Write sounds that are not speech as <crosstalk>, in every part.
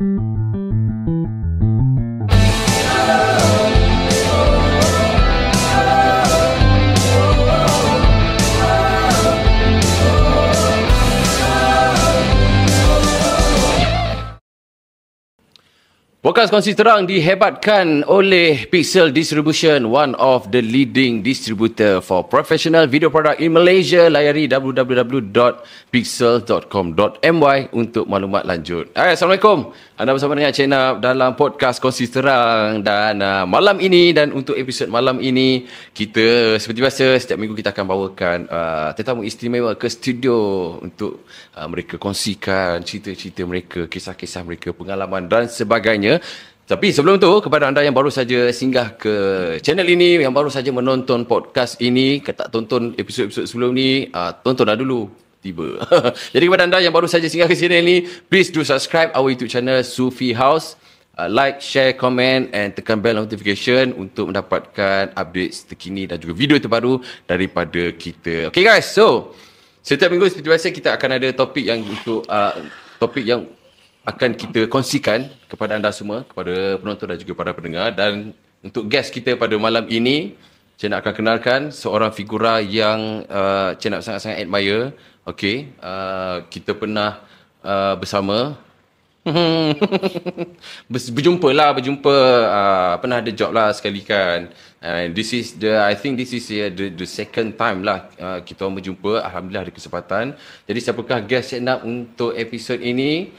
Thank you. Podcast Kongsi Terang dihebatkan oleh Pixel Distribution, one of the leading distributor for professional video product in Malaysia. Layari www.pixel.com.my untuk maklumat lanjut. Hai, Assalamualaikum. Anda bersama dengan Cik Nab dalam podcast Kongsi Terang dan uh, malam ini dan untuk episod malam ini kita seperti biasa setiap minggu kita akan bawakan uh, tetamu istimewa ke studio untuk uh, mereka kongsikan cerita-cerita mereka, kisah-kisah mereka, pengalaman dan sebagainya. Tapi sebelum tu, kepada anda yang baru saja singgah ke channel ini, yang baru saja menonton podcast ini, ke tak tonton episod-episod sebelum ni, uh, tontonlah dulu. Tiba. <laughs> Jadi kepada anda yang baru saja singgah ke channel ini, please do subscribe our YouTube channel Sufi House. Uh, like, share, comment and tekan bell notification untuk mendapatkan update terkini dan juga video terbaru daripada kita. Okay guys, so setiap minggu seperti biasa kita akan ada topik yang untuk uh, topik yang akan kita kongsikan kepada anda semua, kepada penonton dan juga para pendengar. Dan untuk guest kita pada malam ini, saya nak akan kenalkan seorang figura yang uh, saya nak sangat-sangat admire. Okay, uh, kita pernah uh, bersama. <laughs> berjumpa lah, berjumpa. Uh, pernah ada job lah sekali kan. And this is the, I think this is uh, the, the second time lah uh, kita berjumpa. Alhamdulillah ada kesempatan. Jadi siapakah guest saya nak untuk episod ini?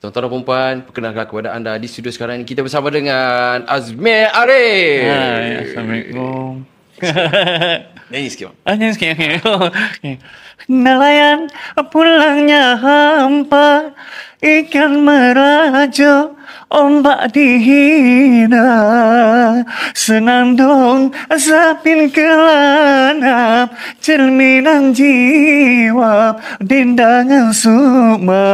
Tuan-tuan dan perempuan, perkenalkan kepada anda di studio sekarang ini kita bersama dengan Azmi Arif. Hai, Assalamualaikum. <laughs> Nyanyi sikit. Ah, sikit. Okay. <laughs> Nelayan pulangnya hampa, ikan merajuk, ombak dihina. Senandung sapil kelanap, cerminan jiwa, dindangan sukma.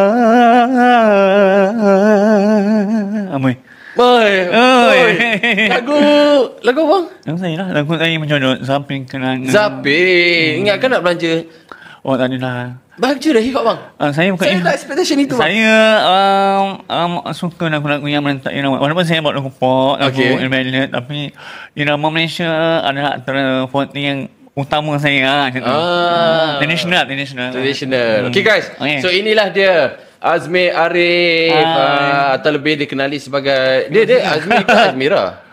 Amoy. Oi. boy. Lagu, lagu apa? Lagu saya lah. Lagu saya menyodot samping kenangan. Zapi. Ingat kan nak belanja? Oh, tak lah. Baju dah hip hop bang. Uh, saya bukan Saya tak expectation itu bang. Saya um, um, suka lagu-lagu yang merentak irama. Walaupun saya buat lagu pop, lagu Okay. ballad, tapi irama Malaysia adalah antara 40 yang utama saya lah. Macam tu. Ah. Traditional, traditional. Traditional. Hmm. Okay guys, Okay. so inilah dia. Azmi Arif uh, atau lebih dikenali sebagai dia dia Azmi ke Azmira? <laughs>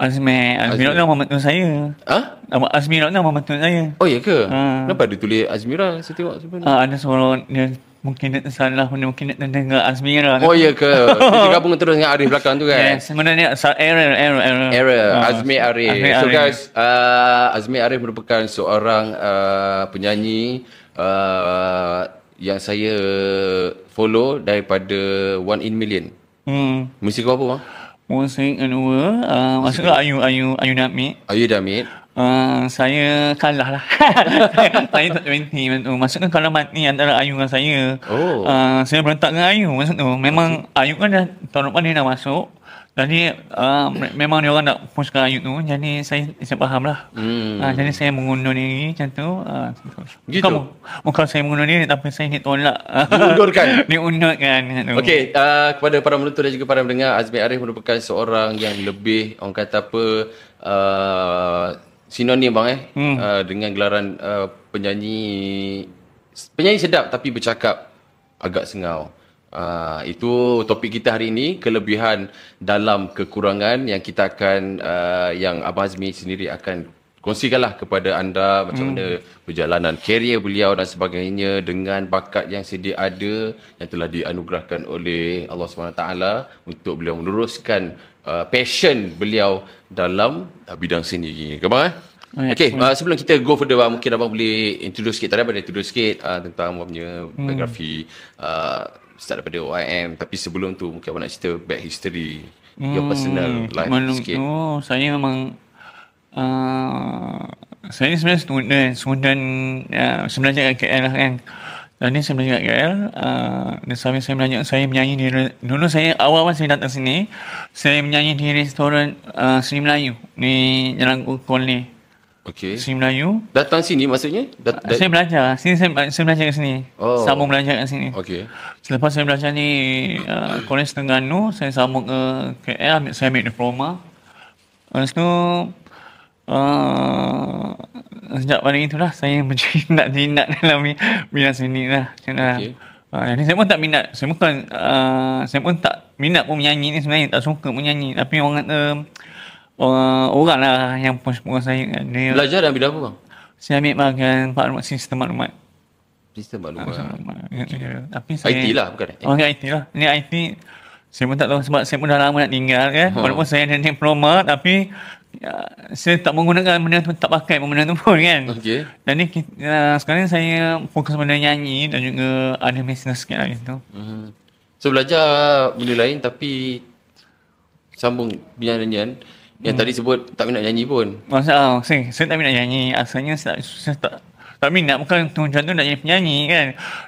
Azmi, Azmi Azmi. nama betul saya. Ha? Nama Azmi nama betul saya. Oh ya ke? Ah. Kenapa dia tulis Azmira? Saya tengok sebenarnya. Uh, ada suara dia mungkin dia tersalah, mungkin dia terdengar Azmira. Oh ya ke? <laughs> Dia gabung terus dengan Arif belakang tu kan? Yes, sebenarnya sa- error, error, error. Era Ah, Azmi Arif. Azmi So guys, uh, Azmi Arif merupakan seorang uh, penyanyi uh, yang saya follow daripada One in Million. Hmm. Musik kau apa bang? Musik kedua, uh, masuklah Ayu, Ayu, Ayu. Are you Damit? Uh, saya kalah lah. <laughs> saya tak 20 betul. Maksudnya kalau mati antara Ayu dengan saya. Oh. Uh, saya berontak dengan Ayu maksud tu. Memang Ayu kan dah tahun depan dia dah masuk. Jadi uh, me- memang dia orang nak pushkan Ayu tu. Jadi saya, saya faham lah. Hmm. Uh, jadi saya mengundur diri macam tu. Uh, Gitu? Bukan, bukan saya mengundur diri tapi saya ditolak. <laughs> Diundurkan? Diundurkan. macam tu. Okey, uh, kepada para penonton dan juga para pendengar, Azmi Arif merupakan seorang yang lebih orang kata apa uh, sinonim bang eh Hmm. uh, dengan gelaran uh, penyanyi penyanyi sedap tapi bercakap agak sengau. Uh, itu topik kita hari ini kelebihan dalam kekurangan yang kita akan uh, yang Abang Azmi sendiri akan kongsikanlah kepada anda macam mana perjalanan kerjaya beliau dan sebagainya dengan bakat yang sedia ada yang telah dianugerahkan oleh Allah SWT untuk beliau meneruskan uh, passion beliau dalam uh, bidang seni. Kemana? Eh? Okay, uh, sebelum kita go further, bang, mungkin abang boleh introduce sikit. Tadi abang dah introduce sikit uh, tentang abang punya biografi. Uh, start daripada OIM. Tapi sebelum tu, mungkin abang nak cerita back history. Your personal life Sebelum sikit. tu saya memang uh, saya sebenarnya student student uh, sebenarnya kat KL lah kan dan ni saya belajar kat KL uh, dan sambil saya belajar saya menyanyi di dulu saya awal-awal saya datang sini saya menyanyi di restoran uh, Seni Melayu di Jalan Kukul ni Okey. Seni Melayu. Datang sini maksudnya? Dat, dat, Saya belajar. Sini saya, saya belajar kat sini. Oh. Sambung belajar kat sini. Okey. Selepas saya belajar ni uh, College Terengganu, saya sambung ke KL, ambil, saya ambil diploma. Lepas tu, uh, sejak pada itulah saya berminat-minat <laughs> dalam bidang seni lah. Macam. Okey. Uh, jadi saya pun tak minat. Saya bukan, uh, saya pun tak minat pun menyanyi ni sebenarnya. Tak suka menyanyi. Tapi orang kata, uh, orang lah yang push push saya. Dia, Belajar dalam bidang apa bang? saya ambil bahagian maklumat sistem maklumat. Sistem maklumat. Ya, ya. Tapi saya, IT lah bukan? Oh, IT lah. Ni IT, saya pun tak tahu sebab saya pun dah lama nak tinggal kan. Ha. Walaupun saya ada diploma tapi ya, saya tak menggunakan benda tu, tak pakai benda tu pun kan. Okey. Jadi kita, uh, sekarang saya fokus pada nyanyi dan juga ada business sikit lah gitu. Mhm. So belajar benda lain tapi sambung bidang nyanyian yang Hmm. tadi sebut tak minat nyanyi pun. Masalah, saya, saya tak minat nyanyi. Asalnya saya, tak- saya tak tak minat bukan tujuan tu nak jadi penyanyi kan.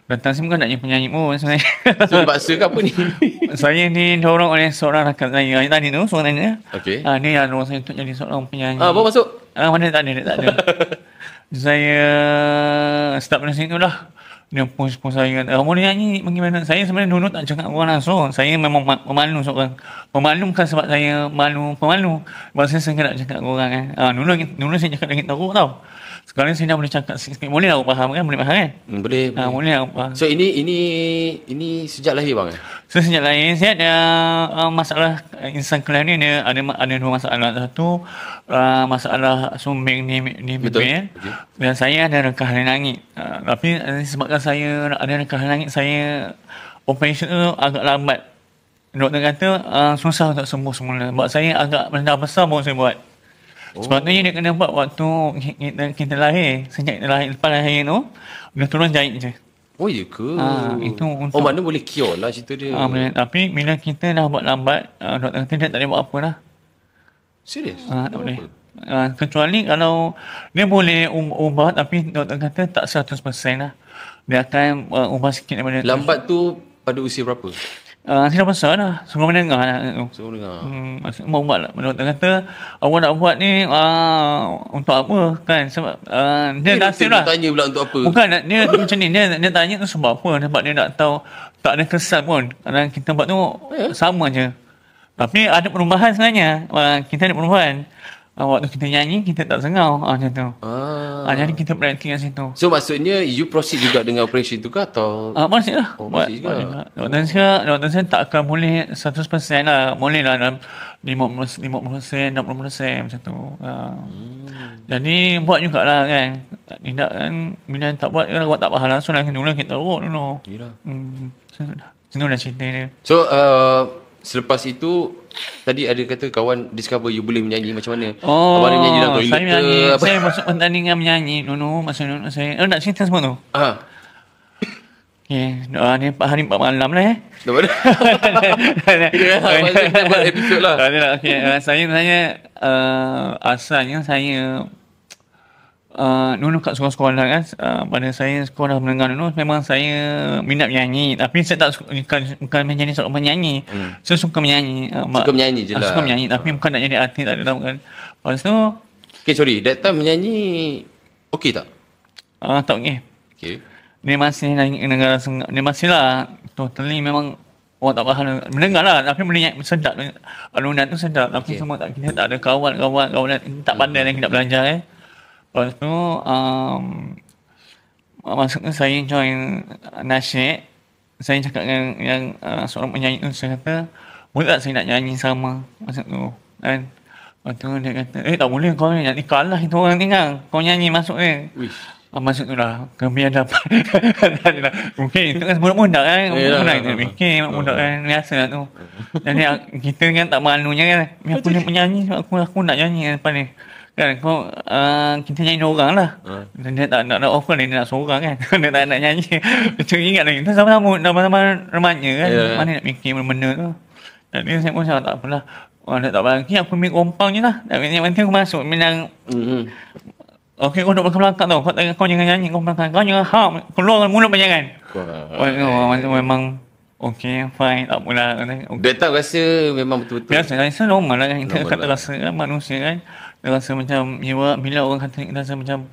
Datang sini bukan nak jadi penyanyi pun sebenarnya. <laughs> So dipaksa ke apa ni? <laughs> saya didorong oleh seorang rakan saya yang tadi tu seorang tanya. Okey. Ah, dia yang dorong saya untuk jadi seorang penyanyi. Ah, abang masuk. Ah, mana tak ada, tak ada. <laughs> saya start dari situ lah. Dia push-push saya kata, kamu boleh nyanyi bagaimana? Saya sebenarnya dulu tak cakap orang langsung. Saya memang ma- pemalu seorang. Bukan sebab saya malu pemalu. Sebab saya sengaja nak cakap orang kan. Ah, dulu, dulu saya cakap dengan teruk tau. Sekarang saya dah boleh cakap sikit. Boleh lah faham kan? Boleh faham kan? Hmm, boleh. Ah, boleh. lah aku faham. So ini ini ini sejak lahir bang eh? So sejak lahir saya ada uh, masalah uh, insan kelainan ni ada ada dua masalah. Satu uh, masalah sumbing di di Betul. bibir Okey. dan saya ada rekahan langit. Uh, tapi uh, sebabkan saya ada rekahan langit saya operation tu agak lambat. Doktor kata uh, susah untuk sembuh semula. Sebab saya agak benda besar baru saya buat. Oh. Sebab tu dia kena buat waktu kita, kita lahir. Sejak kita lahir, lepas lahir tu, dia turun jahit je. Oh ya ke? Ah, itu untuk- Oh mana boleh cure lah cerita dia. Ah, boleh. Tapi bila kita dah buat lambat, uh, doktor kata dia tak boleh buat apa lah. Serius? Ah, tak boleh. Uh, kecuali kalau dia boleh um, ubah tapi doktor kata tak 100% lah. Dia akan uh, ubah sikit daripada. Lambat tu pada usia berapa? Uh, saya dah besar dah. Sebelum mendengar lah. So dengar. Hmm, maksud mau buat lah. Doktor kata awak nak buat ni uh, untuk apa kan? Sebab uh, dia dah doktor lah. tanya pula untuk apa? Bukan nak- dia macam ni dia dia tanya tu sebab apa sebab dia nak tahu tak ada kesan pun kalau kita buat tu Ya. sama je tapi ada perubahan sebenarnya uh, kita ada perubahan uh, waktu kita nyanyi kita tak sengau uh, macam tu Ah. uh, jadi kita praktik kat situ So maksudnya you proceed juga dengan operation tu ke atau Ah, masih lah. Oh, masih juga. buat juga. Doktor saya, doktor saya tak akan boleh 100% lah. Boleh lah dalam 50%, 50% 60% macam tu. Ah. Hmm. Jadi buat jugalah kan. Tidak kan, bila tak buat, kan buat tak faham langsung lah. Dulu kita teruk dulu. Yelah. Hmm. So, Itu dah cerita dia. So uh, selepas itu tadi ada kata kawan discover you boleh menyanyi macam mana? Oh, Abang ada menyanyi dalam toilet saya ke menyanyi. apa? Saya masuk pertandingan menyanyi dulu. Masa dulu saya. Oh, nak cerita semua tu? Ah. Okay. Uh, ni 4 hari 4 malam lah eh. Dah <laughs> mana? Kita buat episod lah. Lah. Okay. Uh, saya sebenarnya uh, asalnya saya uh, dulu kat sekolah-sekolah kan. Uh, pada saya sekolah menengah dulu memang saya minat menyanyi. Tapi saya tak suka, bukan, bukan menjadi seorang penyanyi Hmm. saya suka menyanyi. Uh, Suka menyanyi je lah. suka menyanyi tapi bukan nak jadi artis tak ada tahu kan. Lepas tu Okay sorry, that time menyanyi okey tak? uh, tak okay Okay. dia masih negara dia masih lah totally memang orang tak faham. Mendengar lah tapi nyanyi sedap. Alunan tu sedap tapi Okay. semua tak kita tak ada kawan kawan tak pandai lagi nak belajar eh lepas tu um, maksudnya saya join nasyid saya cakap dengan yang uh, seorang penyanyi tu saya kata boleh tak saya nak nyanyi sama maksud tu kan. Lepas tu dia kata eh tak boleh kau nyanyi kalah itu orang tinggal. Kau nyanyi masuk eh Wish. Ah, maksud tu lah kebiadaban Tak adalah. <laughs> mungkin itu kan budak-budak kan. Yelah. budak kita fikir budak kan biasa lah tu. Jadi ah, kita kan tak malunya kan. "Ni aku ni penyanyi aku aku nak nyanyi depan ni kan kau uh, kita nyanyi orang lah Ah. dan dia tak nak nak offer dia nak seorang kan <laughs> dia tak nak nyanyi macam ingat lagi kita sama-sama sama-sama remaja kan Ya. mana nak fikir benda-benda tu jadi saya pun cakap tak apalah Oh, dia tak bagi aku ambil kompang je lah. Tapi yang penting aku masuk. Minang Hmm. Okey, kau duduk belakang tau. Kau, kau jangan nyanyi, kau belakang. Kau jangan ham. Keluar mulut pun jangan. Wah. Oh, oh, memang Okay, fine. Tak apalah. Okay. Dia tak rasa memang betul-betul. Biasa, rasa normal lah kan. Kita Normal kata lah. rasa kan, manusia kan. Dia rasa macam, bila, bila orang kata kita rasa macam,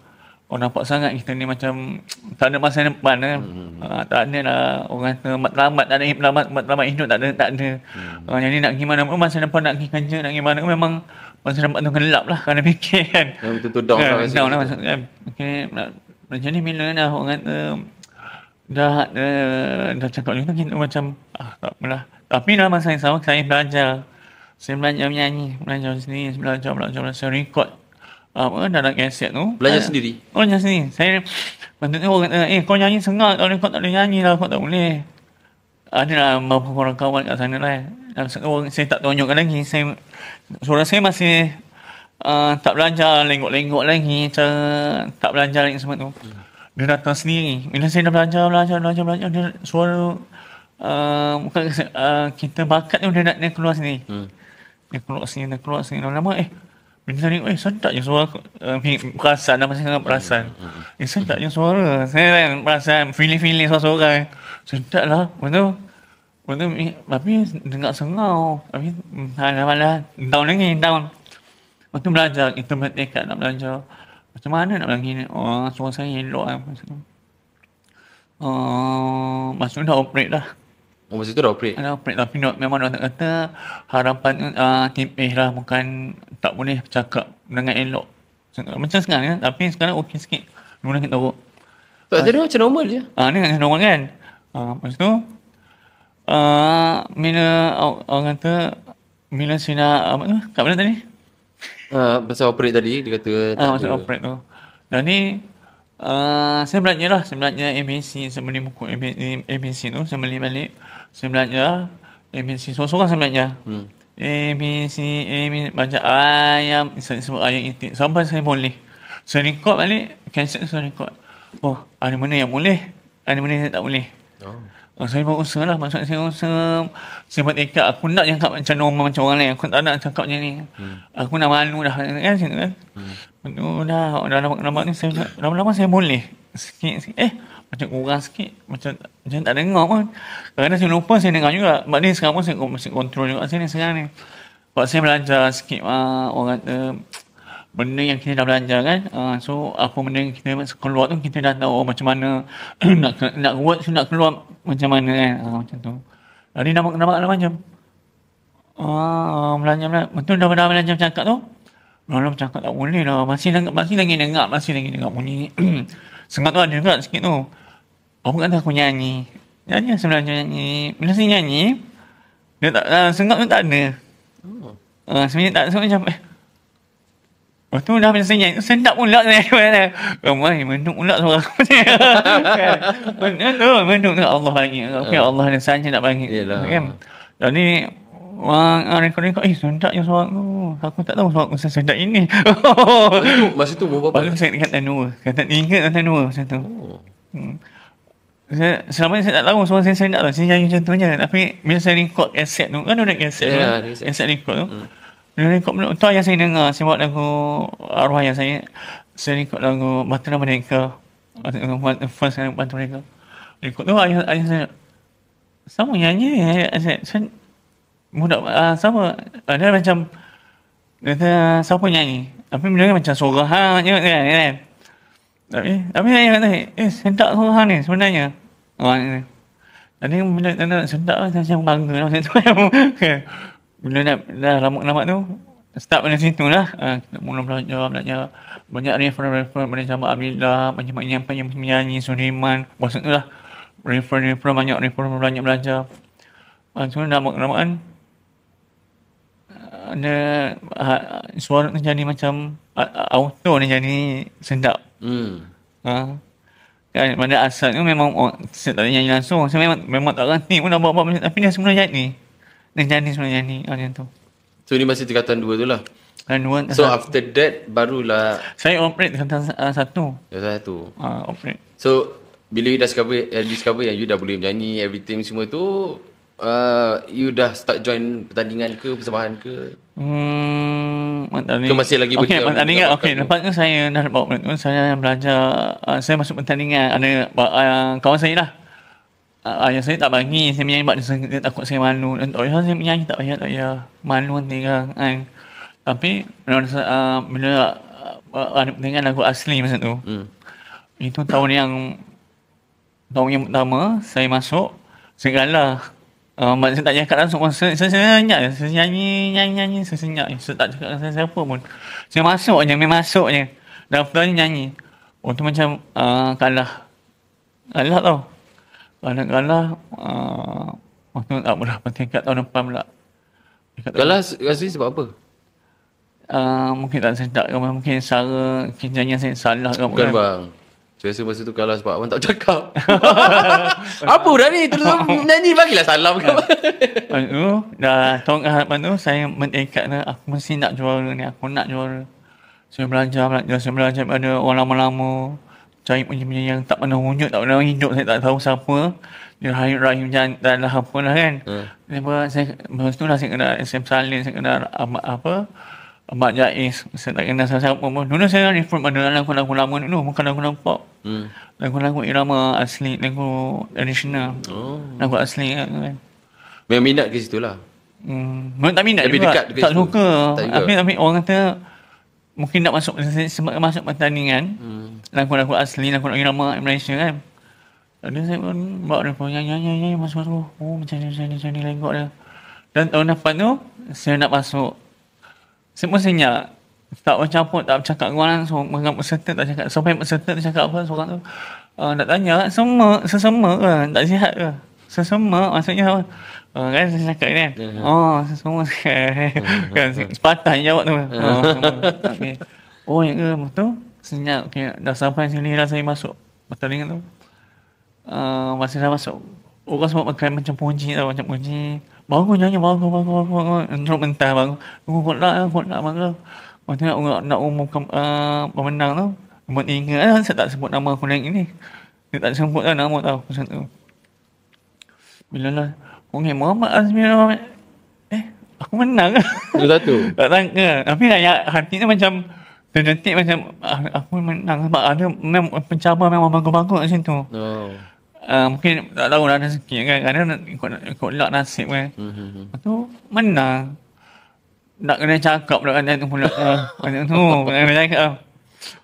oh nampak sangat kita ni macam tak ada masa depan kan. Hmm. Uh, tak ada lah orang kata matlamat, tak ada matlamat, matlamat hidup tak ada, tak ada. Hmm. Uh, jadi nak gimana pun masa depan nak pergi kerja, nak gimana pun memang masa depan tu gelap lah kerana fikir kan. Betul-betul down lah Kan, down lah maksud kan. Okay, nak, macam ni bila dah orang kata dah dah, dah cakap macam tu kita macam ah tak apalah. Tapi dalam masa yang sama saya belajar. Saya belajar menyanyi, belajar sendiri, belajar belajar belajar record apa dalam kaset tu. Belajar Ah, sendiri? Oh, belajar sendiri. Saya Maksudnya orang kata, eh kau nyanyi sengat, kalau kau tak boleh nyanyi lah, kau tak boleh. Ada lah beberapa orang kawan kat sana lah. Dan orang, saya tak tunjukkan lagi. Saya, suara saya masih uh, tak belajar, lenggok-lenggok lagi. Cara, tak belajar lagi semua tu. Dia datang sendiri. Bila saya dah belajar, belajar, belajar, belajar, dia suara uh, bukan uh, kita bakat tu dia nak dia keluar sendiri. Hmm. Dia keluar sini, dia keluar sini. Lama-lama, eh, bila saya tengok, eh, sedap je suara. Uh, perasan, nama saya sangat perasan. Eh, sedap je suara. Saya kan perasan, feeling-feeling suara-suara. Sedap lah. Lepas tu, lepas tu, eh, tapi dengar sengau. Tapi, hmm, dah malah, down lagi, down. Lepas tu belajar, kita bertekad nak belajar. Macam mana nak belajar ni? Oh, suara saya elok lah. Masa tu. Uh, maksudnya dah operate dah. Oh, masa tu dah operate. Ada operate tapi not, memang orang kata harapan uh, tipis lah bukan tak boleh bercakap dengan elok. Macam sekarang kan tapi sekarang okey sikit. Mula kita tahu. Tak jadi macam normal je. Ah ni kan normal kan. Ah lepas tu uh, bila orang- orang kata bila saya nak apa tu kat mana tadi? Ha, pasal operate tadi dia kata Ah, masa ada. operate tu. Dan ni uh, saya belajar lah. ABC. Saya beli buku ABC tu. Saya beli balik. Saya belajar ABC. Seorang-seorang saya belajar. Hmm. A, B, C, A, B, baca ayam, sebut ayam itu. Sampai saya boleh. Saya record balik, cassette saya record. Oh, ada mana yang boleh, ada mana yang tak boleh. Oh. Oh, saya berusaha lah. Maksud saya berusaha. Saya buat tekad. Aku nak cakap macam normal macam orang lain. Aku tak nak cakap macam ni. Hmm. Aku nak malu dah. Kan macam tu kan. Hmm. Betul dah. Dah lama-lama ni saya lama-lama saya boleh. Sikit-sikit. Eh, macam kurang sikit. Macam macam tak dengar pun. Kadang-kadang saya lupa saya dengar juga. Sebab ni sekarang pun saya masih kontrol juga sini sekarang ni. Sebab saya belajar sikit uh, orang kata benda yang kita dah belajar kan. Uh, so apa benda yang kita keluar tu kita dah tahu oh, macam mana <clears throat> nak nak buat nak keluar macam mana kan. Uh, macam tu. Jadi nampak nampak nampak macam Ah, belajar belajar. Betul dah dah belajar cakap tu. Malam cakap tak boleh lah. Masih lagi, masih lagi dengar. Masih lagi dengar bunyi. <clears throat> Sengat tu ada juga sikit tu. Apa kata aku nyanyi. Nyanyi sebenarnya nyanyi. Bila saya nyanyi, dia tak, uh, sengat tu tak ada. Uh, sebenarnya tak, so macam, eh. Lepas tu dah saya nyanyi, sedap pula saya. Ramai, menduk pula suara aku ni. Benda tu, <laughs> menduk tu. Allah bagi. Okay, Allah ada saja nak bagi. Yelah. Kan? Jadi, Wang, ah, rekod-rekod, eh sedap je suara aku. Aku tak tahu suara aku sedap ini. <laughs> Masa tu, masa tu umur Lepas tu berapa? saya kata dua. Kata tiga, kata dua macam tu. Oh. Hmm. Saya, selama ni saya tak tahu suara saya sedap lah. Saya nyanyi macam tu je. Tapi bila saya record kaset tu, kan ada kaset Ya, tu. kan? kaset. Record tu. Bila record tu, tu yang saya dengar. Saya buat lagu arwah yang saya. Saya record lagu Merdeka. Bahtera- First kali Bahtera Merdeka. Record tu ayah, ayah saya. Sama nyanyi. Ayah saya, saya budak uh, sama. Ada macam dia kata siapa nyanyi. Tapi bila macam suara hang je kan. kan? Tapi tapi saya kata eh sedap suara hang ni sebenarnya. Oh, ni. Tadi bila dia sedap lah, saya macam bangga lah macam <laughs> tu. Bila nak dah lama-lama tu, start pada situ lah. Uh, kita mula belajar, belajar. Banyak refer-refer pada Jamal Abdillah, banyak banyak yang penyanyi, Sudirman. Maksud tu lah. Refer-refer, banyak refer, banyak belajar. Uh, so, lama-lamaan, ada uh, suara tu jadi macam uh, auto ni jadi sedap. Hmm. Ha. Kan pada asal tu memang oh, saya tak nyanyi langsung. Saya memang memang tak reti pun nak buat apa tapi dia semula jadi. Jadi semula jadi ha, macam tu. So ni masih tingkatan dua tu lah. Dan So satu. after that barulah saya operate kata uh, satu. dah satu. Uh, operate. So bila you dah discover uh, discover yang you dah boleh menyanyi everything semua tu uh, you dah start join pertandingan ke persembahan ke? Hmm, Ke masih lagi Okey, berjalan pertandingan. dalam Okey, waktu? lepas tu saya dah bawa tu saya belajar uh, saya masuk pertandingan ada uh, kawan saya lah. Uh, ayah saya tak bagi saya menyanyi sebab dia, dia takut saya malu. Dan tak payah saya menyanyi tak payah, tak payah. Malu nanti kan. kan. Tapi bila, uh, bila uh, ada dengan lagu asli masa tu, hmm. itu tahun yang tahun yang pertama saya masuk, saya galah. Uh, saya tak cakap langsung saya, saya, saya nyanyi, saya nyanyi, nyanyi, nyanyi, saya senyap. Saya tak cakap dengan saya siapa pun. Saya masuk je, memang masuk je. Dan ni nyanyi. Oh tu macam uh, kalah. Kalah tau. Kalah. Uh, waktu tak pula bertingkat tahun depan pula. Kalah rasanya sebab apa? Uh, mungkin tak sedap ke mungkin cara kerjanya saya salah ke bukan bang saya rasa masa tu kalah sebab abang tak cakap <laughs> apa dah ni terus <laughs> nyanyi bagilah salam ke <laughs> uh, dah tahun harapan tu saya mendekat aku mesti nak juara ni aku nak juara saya belajar, belajar, saya belajar pada orang lama-lama. Cari punya-punya yang tak pernah wujud, tak pernah hidup. Saya tak tahu siapa. Dia Rahim Rahim dan dah apa lah kan. Hmm. Lepas saya, lepas tu lah saya kenal SM Salim, saya kenal Ahmad apa. Ahmad Jais. Saya tak kenal siapa pun. Dulu saya refer pada lagu-lagu lama dulu. Bukan lagu-lagu pop. Hmm. Lagu-lagu irama asli, lagu tradisional. Oh. Lagu asli kan. Memang minat ke situ lah. Hmm. tak minat Lebih juga. dekat tak suka. Tapi, tapi orang kata mungkin nak masuk sebab masuk pertandingan hmm. Lagu-lagu asli lagu-lagu irama Malaysia kan? Ada saya pun bawa dia pun nyanyi nyanyi masuk masuk. Oh macam ni macam ni macam ni lengkok dia. Dan tahun depan tu saya nak masuk. Saya pun senyap. Tak bercampur tak bercakap dengan orang langsung. Menganggap peserta tak cakap. Sampai peserta tu cakap apa seorang tu uh, nak tanya semua sesama ke? Tak sihat ke? Sesama maksudnya apa? Oh, kan saya cakap kan. Uh-huh. Oh, semua <laughs> kan sepatah jawab tu. <laughs> Oh, okay. oh ya ke? Betul? Senyap okay. dah sampai sini dah saya masuk pertandingan tu. Uh, masih dah masuk. Orang semua makan macam punji tau, macam punji. Baru nyanyi, baru, baru, baru, baru. Untuk mentah baru. Tunggu kot lah, kot lah, baru. Waktu nak, nak, nak umumkan uh, pemenang tu. Nombor tiga lah, saya tak sebut nama aku naik ni. Dia tak sebut lah nama tau, pasal tu. Bila lah, Okey, Muhammad Azmi Eh, aku menang ke? Itu satu. <laughs> tak sangka. Tapi nak ya, hati ni macam macam ah, aku menang sebab ada memang pencabar memang bagus-bagus kat situ. Oh. Uh, mungkin tak tahu lah rezeki kan. Kadang ikut, ikut luck nasib kan. Mm-hmm. Lepas tu, menang. Nak kena cakap pula kan tu pula. <laughs> Macam tu, kena cakap.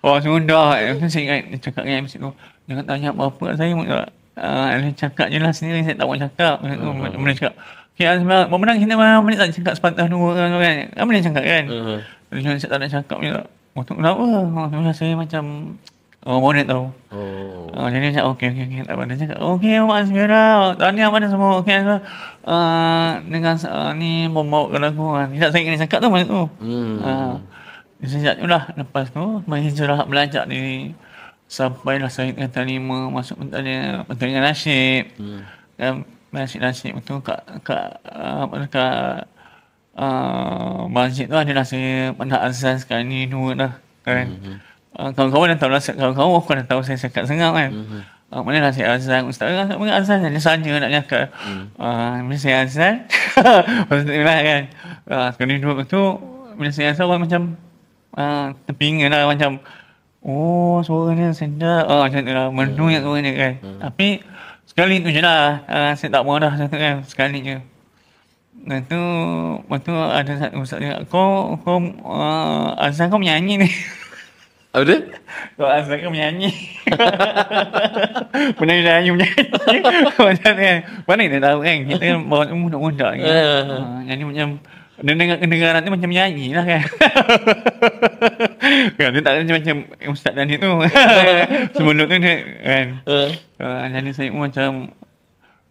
Oh, sudah. Saya ingat dia cakap dengan MC tu. Jangan tanya apa-apa saya. Uh, dia cakap je lah sendiri saya tak mau cakap. Uh-huh. Mana cakap. Okay, Azmi, mau menang kita mana tak cakap sepatah dua kan. kan. Apa dia cakap kan? Uh-huh. Dia saya tak nak cakap je. Waktu kenapa? Waktu oh, saya macam Oh, dia tahu. Oh. Uh, jadi cakap, okey, okey, okey. Tak apa. Dia cakap, okey, Mak Azmira. Tahniah mana semua. Okey, Azmira. Uh, dengan uh, ni, bawa ke lagu. Uh, tidak saya ingin cakap tu masa tu. Hmm. Uh, sejak tu lah. Lepas tu, mahasiswa belajar di sampailah saya kata lima masuk pertandingan pertandingan nasyid hmm. dan nasyid itu kat kat apa dekat uh, masjid tu adalah saya pernah azan sekali ni dua dah kan hmm. uh, kawan-kawan dah tahu lah kawan-kawan aku dah tahu saya sekat sengau kan hmm. Uh, mana lah saya azan Ustaz kan tak azan Dia saja nak cakap hmm. uh, Bila saya azan Lepas tu lah kan uh, Sekali dua tu Bila saya azan orang macam uh, Terpingan lah macam Oh, suaranya sedap. Oh, macam tu lah. Merdu yang suaranya kan. Hmm. Tapi, sekali tu je lah. Uh, saya tak mahu dah kan. Sekali je. <laughs> <laughs> Tu, waktu ada satu ustaz dia, kau, kau, uh, azan kau menyanyi ni. Apa tu? Kau azan kau menyanyi. Pernah dia nyanyi menyanyi. Macam kan. Mana kita tahu kan. Kita kan bawa muda-muda. Kan? Uh, nyanyi macam, dia dengar kedengaran tu macam nyanyi lah kan. kan dia tak ada macam Ustaz Dani tu. Sebelum tu dia kan. Uh, jadi saya pun macam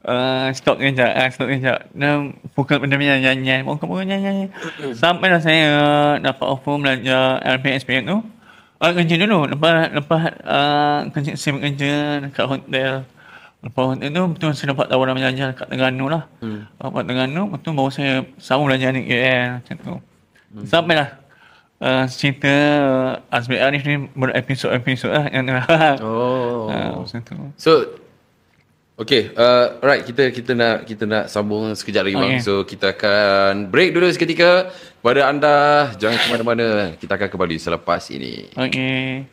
uh, stop kejap. Uh, stop kejap. Dan pukul benda macam nyanyi. Pukul-pukul nyanyi. <coughs> Sampai lah saya uh, dapat offer belajar LPSPN tu. Uh, kerja dulu. Lepas, lepas uh, kerja, saya bekerja dekat hotel. Lepas itu betul saya dapat tawaran belajar kat Terengganu lah. Hmm. Dapat Terengganu, betul baru saya sambung belajar di KL macam tu. Hmm. Sampailah uh, cerita uh, Azmi Arif ni berepisod-episod lah. Yang, oh. Uh, macam tu. So, Okay, uh, right kita kita nak kita nak sambung sekejap lagi okay. bang. So kita akan break dulu seketika. Pada anda jangan ke mana-mana. Kita akan kembali selepas ini. Okay.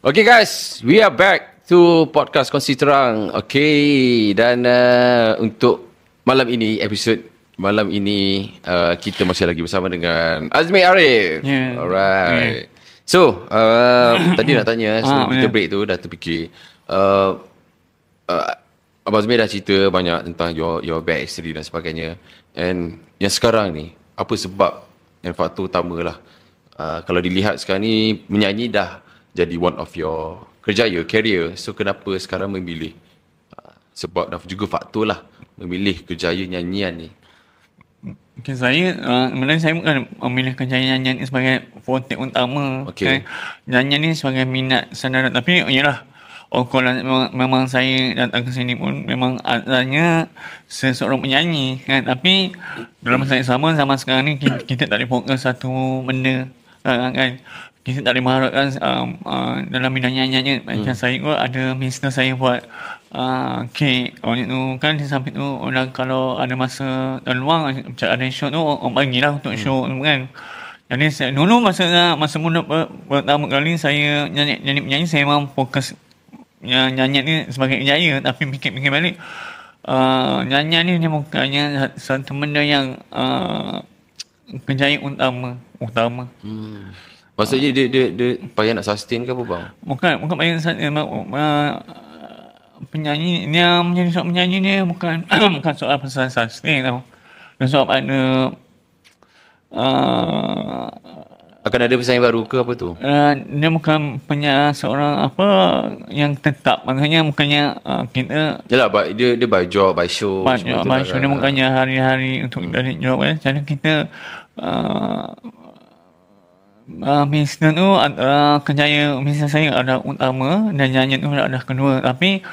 Okay guys, we are back to podcast kongsi terang. Okay, dan uh, untuk malam ini episod malam ini uh, kita masih lagi bersama dengan Azmi Arif. Yeah. Alright. So, uh, <coughs> tadi nak tanya sebelum Ah, kita yeah. break tu dah terfikir. Uh, uh, Abang Azmi dah cerita banyak tentang your your back history dan sebagainya. And yang sekarang ni, apa sebab yang faktor utama lah. Uh, kalau dilihat sekarang ni, menyanyi dah jadi one of your kerjaya, career. So, kenapa sekarang memilih? Uh, sebab dah juga faktor lah memilih kerjaya nyanyian ni. Okay, saya uh, sebenarnya saya bukan memilih kerjaya nyanyian ni sebagai forte utama. Okey. Kan? Nyanyian ni sebagai minat saudara. Tapi yalah, oh, kalau memang, memang saya datang ke sini pun memang asalnya seseorang penyanyi. Kan? Tapi dalam masa yang sama, zaman sekarang ni kita, kita tak boleh fokus satu benda. Kan? kan? Kita tak boleh mengharapkan um, uh, dalam bidang nyanyian ni. Macam saya pun ada bisnes saya buat uh, kek. Orang itu kan samping tu orang kalau ada masa dan luang macam ada show tu orang bagilah untuk show tu kan. Jadi saya, dulu masa masa muda per, pertama kali saya nyanyi nyanyi penyanyi saya memang fokus yang nyanyian ni sebagai kerjaya tapi fikir-fikir balik uh, nyanyian ni dia bukannya satu benda yang uh, kerjaya utama utama Hmm. Maksudnya dia, dia, dia payah nak sustain ke apa bang? bukan bukan banyak saya uh, penyanyi ni yang menjadi seorang penyanyi ni bukan <coughs> bukan soal pasal sustain tau dan soal ada uh, Akan ada pesaing baru ke apa tu? uh, dia bukan punya seorang apa yang tetap maknanya bukannya uh, kita Yalah, but dia dia by job, by show. Semua tu Abang lah ni kan. bukannya hari-hari untuk dari job kan. Jadi kita uh, uh, bisnes tu uh, kerjaya bisnes saya ada utama dan nyanyi tu ada kedua. Tapi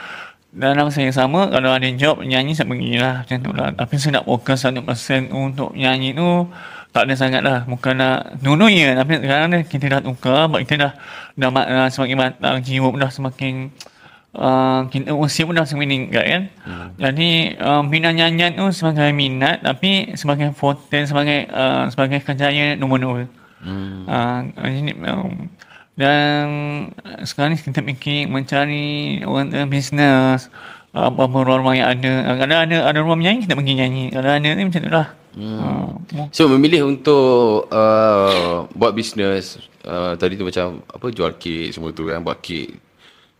dalam saya sama kalau ada job nyanyi saya pergilah macam tu lah. Tapi saya nak fokus 100% untuk nyanyi tu tak ada sangat lah. Bukan nak dulu ya. Tapi sekarang ni kita dah tukar. Sebab kita dah, dah uh, semakin matang. Jiwa pun dah semakin uh, kita usia pun dah semakin meningkat kan. Hmm. Jadi uh, minat nyanyian tu sebagai minat tapi sebagai forte sebagai uh, sebagai kerjaya nombor dua. Hmm. Uh, jadi, um, dan sekarang ni kita fikir mencari orang uh, bisnes uh, apa-apa ruang-ruang yang ada. Uh, kalau ada ada ruang menyanyi kita pergi nyanyi. Kalau ada ni macam tu lah. Hmm. Uh, So memilih untuk uh, buat bisnes uh, tadi tu macam apa jual kek semua tu kan buat kek.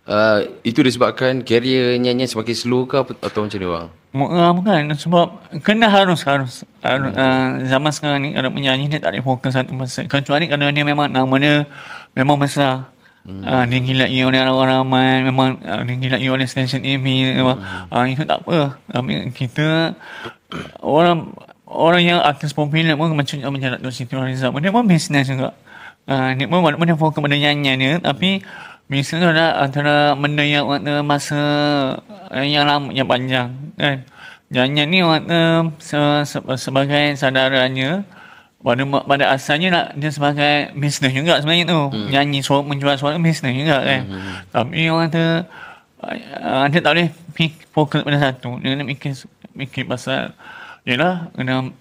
Uh, itu disebabkan career nyanyian semakin slow ke apa, atau macam ni bang? Bukan sebab kena harus harus, harus uh, zaman sekarang ni kalau penyanyi dia tak boleh fokus satu masa. Kecuali kalau dia memang nama dia memang besar. Hmm. uh, dia gilai oleh orang ramai memang uh, dia gilai oleh stesen TV memang uh, itu tak apa. Tapi kita orang orang yang artis popular pun macam macam Datuk Siti Nurhaliza pun dia pun bisnes juga. Uh, dia pun walaupun dia fokus pada nyanyian dia tapi bisnes tu adalah antara benda yang waktu masa uh, yang lama yang panjang kan nyanyian ni waktu se, se, sebagai saudaranya pada pada asalnya nak dia sebagai bisnes juga sebenarnya tu hmm. nyanyi suara menjual suara bisnes juga kan hmm. tapi orang tu uh, dia tak boleh fokus pada satu dia kena mikir mikir pasal yelah kena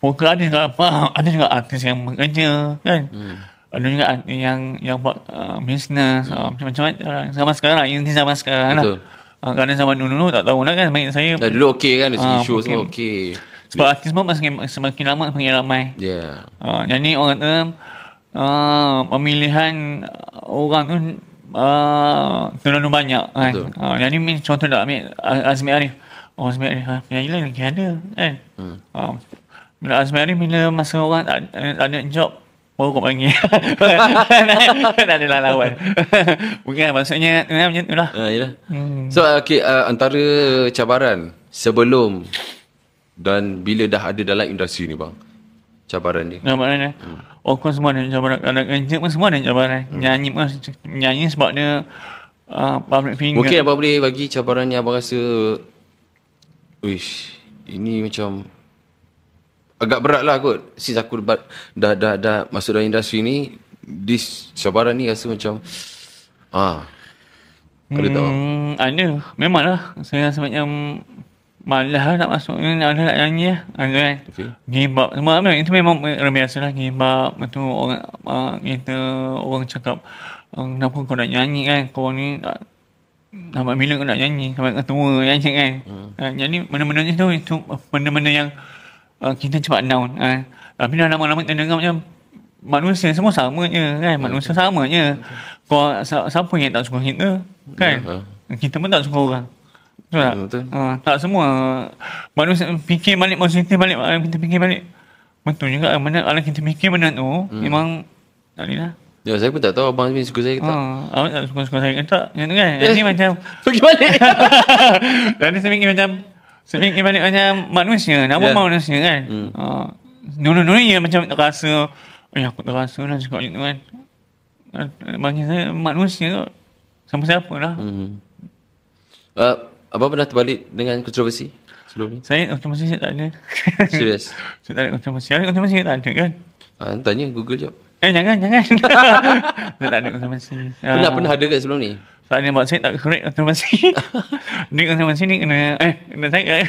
fokus ada juga apa <laughs> ada juga artis yang bekerja kan hmm. Ada juga artis yang yang buat uh, bisnes uh, macam-macam lah. sama sekarang lah ini zaman sekarang Betul. lah uh, kerana zaman dulu tak tahu lah kan baik saya Dah dulu okey kan dari segi Ah, show semua okey. sebab artis pun semakin, semakin lama semakin ramai. Yeah. Uh, jadi orang kata uh, pemilihan orang tu uh, terlalu banyak kan. Betul. Uh, jadi ni contoh tak ambil uh, Azmi Arif. Oh Azmi Arif, ha, penyanyi lain lagi ada kan. Hmm. Uh, bila Azmi Arif bila masa orang tak, tak ada job baru kau panggil. <laughs> tak ada lah lawan. <laughs> Bukan maksudnya uh, macam tu lah. Ah, yalah. Hmm. So okay, uh, antara cabaran sebelum dan bila dah ada dalam industri ni bang. Cabaran ni. Cabaran dia. Hmm. Oh, kau semua ada cabaran. Kalau kerja pun semua ada cabaran. Hmm. Nyanyi pun, nyanyi sebab dia uh, public figure. Mungkin abang boleh bagi cabaran yang abang rasa Wish Ini macam Agak berat lah kot Since aku dah, dah, dah, dah masuk dalam industri ni This cabaran ni rasa macam Ah, Kalau tak bang Hmm, ada. Memanglah. Saya rasa macam Malah lah nak masuk ni ada nak nyanyi lah. Ada kan. Okey. Gibap. Semua apa itu memang biasa lah gibap. Itu orang uh, kita orang cakap uh, kenapa kau nak nyanyi kan. Kau ni tak Sampai bila kau nak nyanyi Sampai kau tua nyanyi kan hmm. uh, Jadi benda-benda ni tu Itu benda-benda yang uh, Kita cepat down uh. Tapi dah lama-lama kita dengar macam Manusia semua sama je kan Manusia sama je Kau si- siapa yang tak suka kita Kan Ya, Kita pun tak suka orang Betul tak? Betul. Uh, tak semua Manusia fikir balik Positif balik Kita fikir balik Betul juga Mana kalau kita fikir benda tu Memang Tak boleh lah Ya, saya pun tak tahu abang Azmin suka saya ke tak. Ah, awak tak suka-suka saya ke tak? Yang tu kan? Jadi macam <laughs> Pergi balik. <laughs> Jadi saya fikir macam Balik macam manusia Nama yeah. manusia kan Hmm. uh, Dulu-dulu ya macam tak rasa Eh aku tak rasa lah cakap macam tu kan Ah, Bagi saya manusia tu Sama siapa lah hmm. Uh, abang pernah terbalik dengan kontroversi sebelum ni? Saya otomatis saya tak ada Serius? <laughs> Saya tak ada otomatis Saya otomatis saya tak ada kan Ah, tanya Google jap. Eh jangan jangan <laughs> Saya tak ada otomatis Pernah pernah ada ke sebelum ni? Soalnya buat saya tak correct otomasi. Ni <laughs> otomasi ni kena eh kena saya.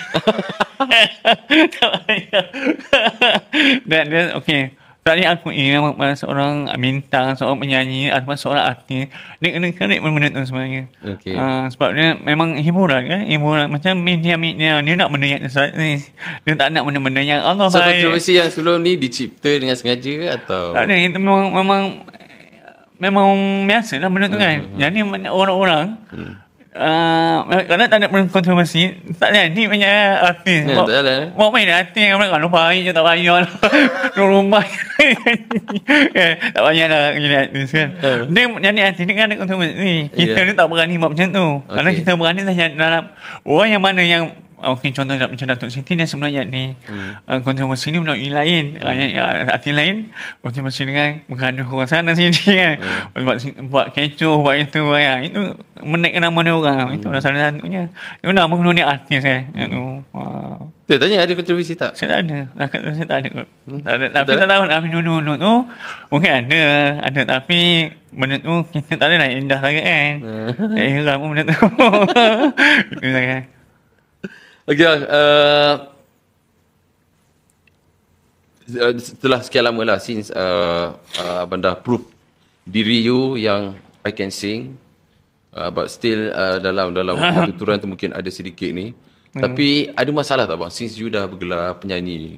tak payah. <laughs> Dan dia okey. Soalnya aku ini memang seorang bintang, seorang penyanyi ataupun seorang artis. Dia kena correct benda tu sebenarnya. Okey. Uh, sebab dia memang hiburan kan. Hiburan macam media-media. Dia nak benda yang ni. Dia tak nak benda-benda yang Allah So baik. kontroversi yang sebelum ni dicipta dengan sengaja atau? Tak ada. Itu memang, memang memang biasa lah benda tu kan. Hmm, Jadi banyak orang-orang Uh, kalau tak ada kontroversi tak jadi banyak artis Ya, tak ada. buat main artis yang mereka lupa baik je tak payah lah <laughs> Dua rumah <laughs> eh, tak payah lah jadi artis kan Ya. dia jadi artis ni kan ada kontroversi kita Ya. ni tak berani buat macam tu kalau Okey. kita berani saja dalam orang yang mana yang Okey contoh macam Datuk Siti dia sebenarnya ni. Hmm. uh, kontroversi ni melalui lain. Hmm. uh, arti lain. Kontroversi dengan menggaduh orang sana sini <laughs> kan. Hmm. buat buat kecoh buat itu ya. itu menaikkan nama dia orang. Itu adalah salah satunya. Itu nama kedua ni artis kan hmm. itu uh, Tu tanya ada kontroversi tak? saya tak ada. Saya tak ada. Kot tak ada. Tapi Tak tak tahu tapi dulu-dulu tu. Mungkin ada. Ada tapi benda tu kita tak ada nak indah sangat kan. Hmm. eh pun benda tu. <laughs> Itu sangat Okey, uh, setelah sekian lama lah since uh, uh, abang dah prove diri you yang I can sing uh, but still uh, dalam dalam <laughs> tuturan tu mungkin ada sedikit ni. Tapi ada masalah tak bang since you dah bergelar penyanyi ni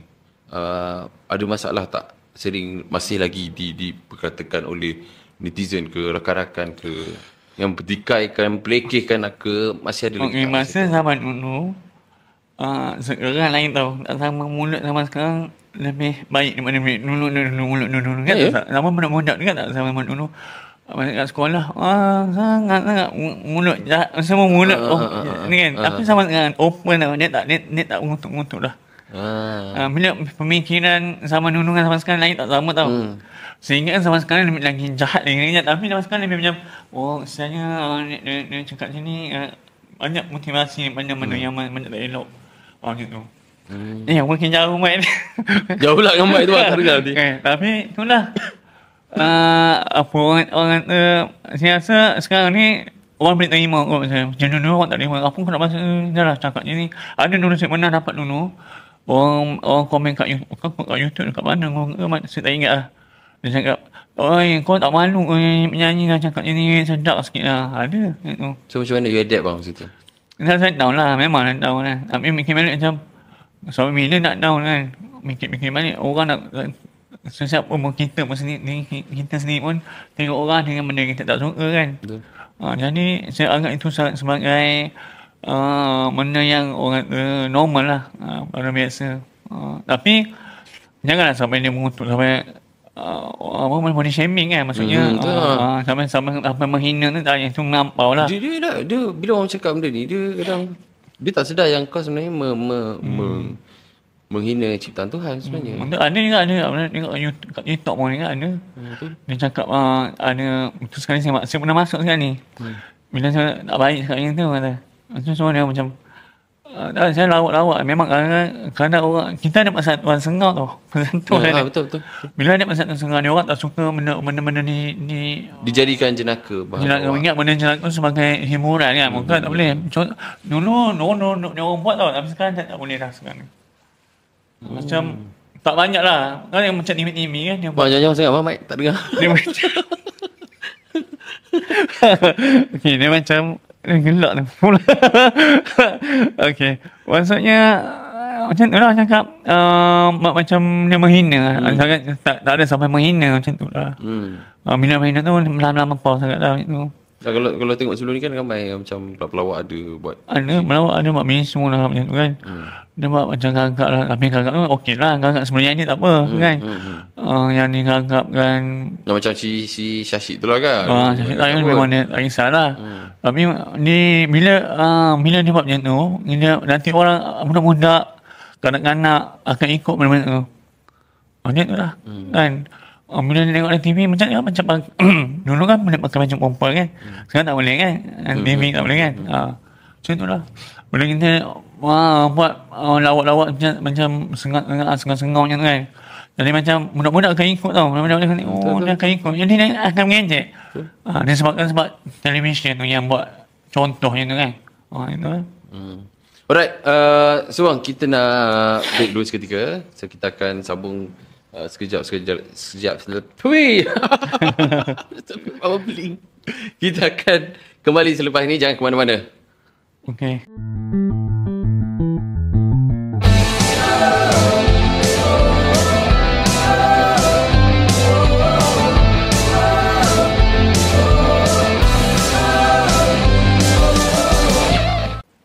uh, ada masalah tak? Sering masih lagi di diperkatakan oleh netizen ke rakan-rakan ke yang berdikaikan, pelekehkan ke masih ada lagi Okay, masa zaman dulu uh, sekarang lain tau sama mulut zaman sekarang lebih baik daripada dulu dulu dulu mulut dulu dulu kan Ya, ya. tak zaman budak-budak ni kan tak sama zaman dulu Masa kat sekolah ah, sangat sangat mu- mulut jahat semua mulut Ah, oh, ah, ni kan ah, tapi zaman sekarang open tau dia tak dia, dia tak mengutuk-ngutuk dah Ah. Uh, bila pemikiran zaman dulu dengan zaman sekarang lain tak sama tau. Hmm. Sehingga zaman sekarang lebih lagi jahat lagi. Tapi zaman sekarang lebih macam, oh saya uh, dia, dia, dia cakap sini uh, banyak motivasi, banyak benda yang banyak tak elok. Oh gitu. Hmm. Eh, yang mungkin jauh main. <laughs> Jauh pula dengan mic tu tak dengar nanti. eh, tapi itulah. Uh, apa orang, orang uh, saya rasa sekarang ni orang boleh terima kot macam macam dulu orang tak terima apa kau nak bahasa dah lah cakap je ni ada dulu saya pernah dapat dulu orang orang komen kat YouTube kat YouTube dekat mana ke mana saya tak ingat lah dia cakap Oi, kau tak malu oi, menyanyi lah cakap je ni sedap sikit lah. Ada. Itu. So macam mana you adapt bang masa Saya, saya down lah. Memang nak down lah. Tapi mikir balik macam, so bila nak down kan, mikir-mikir balik, orang nak, sesiapa pun kita pun sendiri, kita sendiri pun tengok orang dengan benda kita tak suka kan. Betul. Ha, jadi saya anggap itu sebagai uh, benda yang orang kata normal lah. Uh, pada biasa. Uh, tapi, janganlah sampai dia mengutuk sampai uh, apa body shaming kan maksudnya Hmm, lah. uh, sampai sampai sampai menghina tu tak itu melampau lah Dia, dia, dia, dia, bila orang cakap benda ni, dia kadang, dia tak sedar yang kau sebenarnya me, me, Hmm. me, menghina ciptaan Tuhan sebenarnya. Ada ada juga ada tengok YouTube kat YouTube pun juga ada. Hmm. Dia cakap uh, ada tu sekali saya, saya pernah masuk sekali ni. Hmm. Bila saya tak baik yang tu kata. Tu semua dia macam Uh, saya lawak-lawak memang kadang orang kita ada masalah tuan sengau tau tu <laughs> Ya, ah, betul betul. bila ada masalah tuan sengau ni orang tak suka benda benda ni ni Dijadikan jenaka bahan Jenaka bawah. ingat benda jenaka tu sebagai hiburan kan. Bukan tak boleh. Contoh, dulu no no no no orang buat tau. Tapi sekarang tak, tak boleh dah sekarang. Macam tak banyak lah. Kan yang macam TV-TV kan. Dia buat Bang jangan sangat Mike tak dengar. dia macam <laughs> <laughs> okay, dia macam gelak tu pula. <laughs> okay. Maksudnya uh, macam tu lah cakap uh, macam dia menghina hmm. sangat tak, tak ada sampai menghina macam tu lah Hmm. uh, bila menghina tu lama-lama kau sangat lah macam tu kalau kalau tengok sebelum ni kan ramai macam pelawak ada buat. ada melawak ada mak bini semua lah macam tu kan Hmm. dia buat macam gagak lah tapi gagak tu okey lah gagak sebenarnya ni tak apa kan Hmm. hmm. uh, yang ni gagak kan Yang macam si si Syashid tu lah kan. Ah, saya tak Apa? memang dia tak kisahlah. Hmm. Tapi ni bila uh, bila dia buat macam tu, bila nanti orang budak-budak kanak-kanak akan ikut benda-benda tu. Macam tu lah. Hmm. Kan? Uh, bila dia tengok dalam TV macam ni macam <clears throat> dulu kan boleh pakai baju perempuan kan. Hmm. Sekarang tak boleh kan. Hmm. TV tak boleh kan. Hmm. Uh, macam tu lah. Bila kita wah, buat uh, lawak-lawak macam, macam sengat-sengat, sengat-sengat macam tu kan. Jadi macam budak-budak akan ikut tau. Budak-budak akan tengok, oh dia akan ikut. Jadi dia akan mengejek. Ha, dia sebabkan sebab televisyen tu yang buat contohnya tu kan. Ha, itu lah. Hmm. Alright, uh, so bang, kita nak break dulu seketika. So kita akan sambung uh, sekejap sekejap sekejap. Hui. Apa beling? Kita akan kembali selepas ini jangan ke mana-mana. Okay.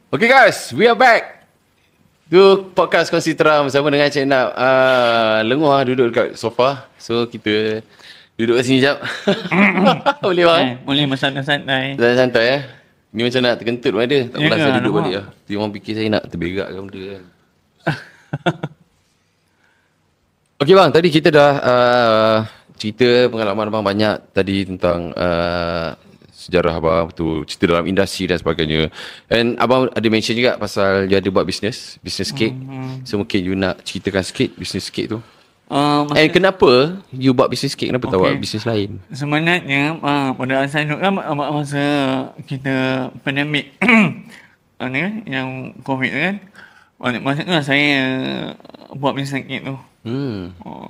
Okay guys, we are back. Tu podcast kongsi terang bersama dengan Cik Nap. Uh, lenguh lah duduk dekat sofa. So kita duduk kat sini sekejap. <laughs> Boleh bang? Eh, boleh bersantai-santai. Santai-santai eh. Ni macam nak terkentut pun ada. Tak Ya pernah saya duduk balik lah. Dia orang fikir saya nak terberak ke benda kan. <laughs> Okey bang, tadi kita dah uh, cerita pengalaman abang banyak tadi tentang uh, sejarah abang tu cerita dalam industri dan sebagainya. And abang ada mention juga pasal you ada buat bisnes, bisnes kek. Hmm. So mungkin you nak ceritakan sikit bisnes kek tu. Uh, And kenapa you buat bisnes kek? Kenapa tak Okay. buat bisnes lain? Sebenarnya uh, pada asal dulu kan uh, masa kita pandemik <coughs> uh, ni kan yang covid tu kan masa, masa tu lah saya buat bisnes kit tu. Hmm. Oh.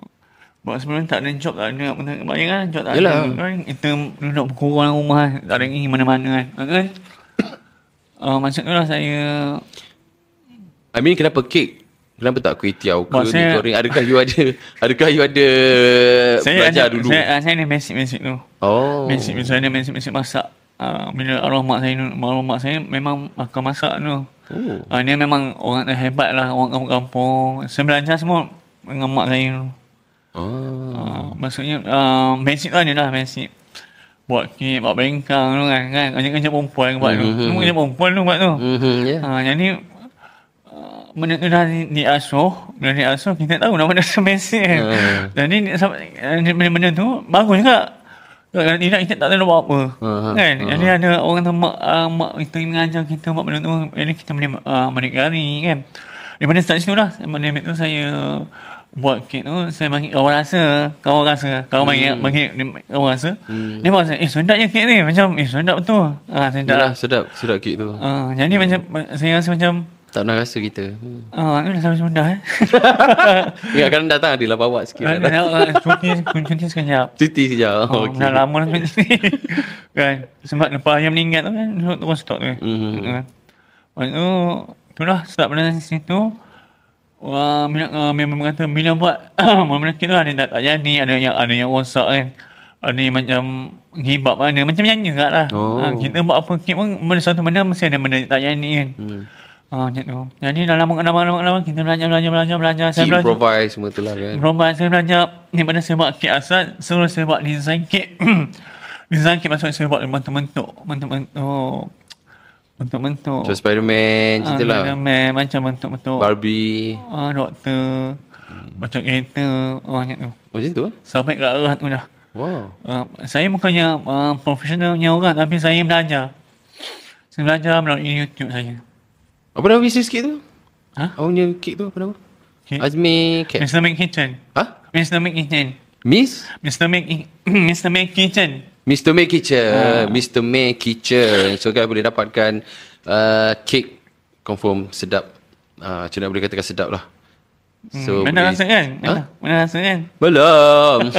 Sebab sebelum tak ada job tak ada apa bayang kan job tak Yelah. ada kan kita duduk berkurang rumah tak ada pergi mana-mana kan kan uh, tu lah saya I mean kenapa kek? Kenapa tak kuih tiaw ke, saya- goreng? Adakah you ada adakah you ada <laughs> saya belajar ada, dulu? saya, uh, saya ada basic-basic tu oh. basic saya ada basic-basic masak uh, bila arwah mak saya arwah mak saya memang akan masak tu Oh. uh, dia memang orang yang hebat lah orang kampung-kampung saya belajar semua dengan mak saya tu Oh. Uh, maksudnya uh, basic tu adalah basic. Buat kek, buat bengkang tu kan kan? Kerja-kerja perempuan buat tu. Mhm. semua kerja perempuan tu buat tu. Mhm, ya. jadi uh, benda tu dah di, diasuh bila diasuh kita tahu nama dia basic kan. Hmm. jadi ni- sampai- eh, benda-benda tu bagus juga. Kalau tidak kita tak tahu buat apa. Hmm. kan? Jadi ada orang tu mak, uh, mak kita mengajar kita buat benda tu jadi kita boleh uh, menikari kan? Daripada start situ lah benda tu saya buat kek tu saya bagi kawan rasa kawan rasa kawan bagi bagi dia- kawan rasa Hmm. dia buat eh sedap je kek ni macam eh sedap betul ah sedap Yalah, sedap, sedap kek tu. Ah, jadi macam saya rasa macam Tak pernah rasa kita. Hmm. ah ni dah sampai Sunda eh. <laughs> Ingat kan datang adalah bawa sikit. Ah, dah ah, cuti cuti sekejap. Cuti sekejap. Oh, Oh, dah lama dah cuti. kan. Sebab lepas ayam meninggal tu kan terus stop tu. Mhm. Kan. Lepas tu itulah start pada situ Wah, minat uh, memang kata bila buat mana kita ada tak, tak jadi, ada yang ada yang rosak kan. Ada yang macam gibap ada macam nyanyi juga lah. Oh. Ah, kita buat apa kit pun benda satu benda mesti ada benda tak jadi kan. Hmm. Macam tu. Jadi dah lama lama lama lama kita belajar belajar belajar belajar. Saya belajar. improvise semua tu lah kan. Berubah saya belajar daripada saya buat kit asal Suruh saya buat design kit <coughs> Design kit maksudnya saya buat bentuk-bentuk Bentuk-bentuk Bentuk-bentuk Macam Spiderman, cerita lah. Spiderman, Macam bentuk-bentuk Barbie. ah, Doktor Macam kereta oh, Macam tu Macam tu lah. Sampai ke arah tu dah Wow. uh, Saya bukannya uh, Profesionalnya orang Tapi saya belajar Saya belajar melalui YouTube saya Apa nama bisnes kek tu? Ha? Abang punya kek tu apa nama? Kek? Azmi Kek. Mr. Make Kitchen. Ha? Mr. Make Kitchen. Miss? Mr. Make Mr. Make Kitchen. Mr. May Kitchen. Ah. Mr. May Kitchen. So guys boleh dapatkan uh, kek confirm sedap. Uh, macam mana boleh katakan sedap lah. So, Mana boleh- rasa kan? Ha? Mana, mana rasa kan? Belum. <laughs>